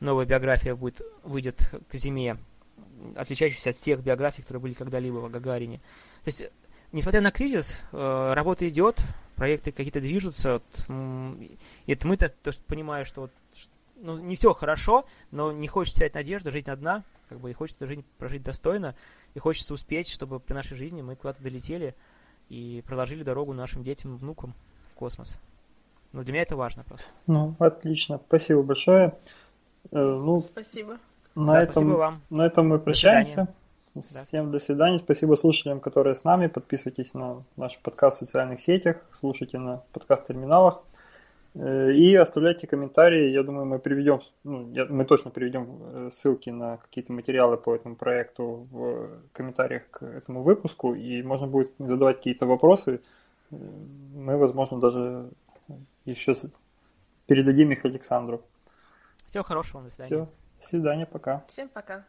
Новая биография будет, выйдет к зиме, отличающаяся от тех биографий, которые были когда-либо в Гагарине. То есть, несмотря на кризис, э, работа идет, проекты какие-то движутся. Вот, и это мы-то то, что понимаю, что вот, ну, не все хорошо, но не хочется терять надежду, жить одна, как бы и хочется жизнь прожить достойно, и хочется успеть, чтобы при нашей жизни мы куда-то долетели и проложили дорогу нашим детям, внукам в космос. Ну, для меня это важно просто. Ну, отлично. Спасибо большое. Э, ну, спасибо. На, да, этом, спасибо вам. на этом мы прощаемся. Да. Всем до свидания. Спасибо слушателям, которые с нами. Подписывайтесь на наш подкаст в социальных сетях, слушайте на подкаст-терминалах. Э, и оставляйте комментарии. Я думаю, мы приведем, ну, я, мы точно приведем э, ссылки на какие-то материалы по этому проекту в комментариях к этому выпуску. И можно будет задавать какие-то вопросы. Э, мы, возможно, даже еще передадим их Александру. Всего хорошего, до свидания. Все, до свидания, пока. Всем пока.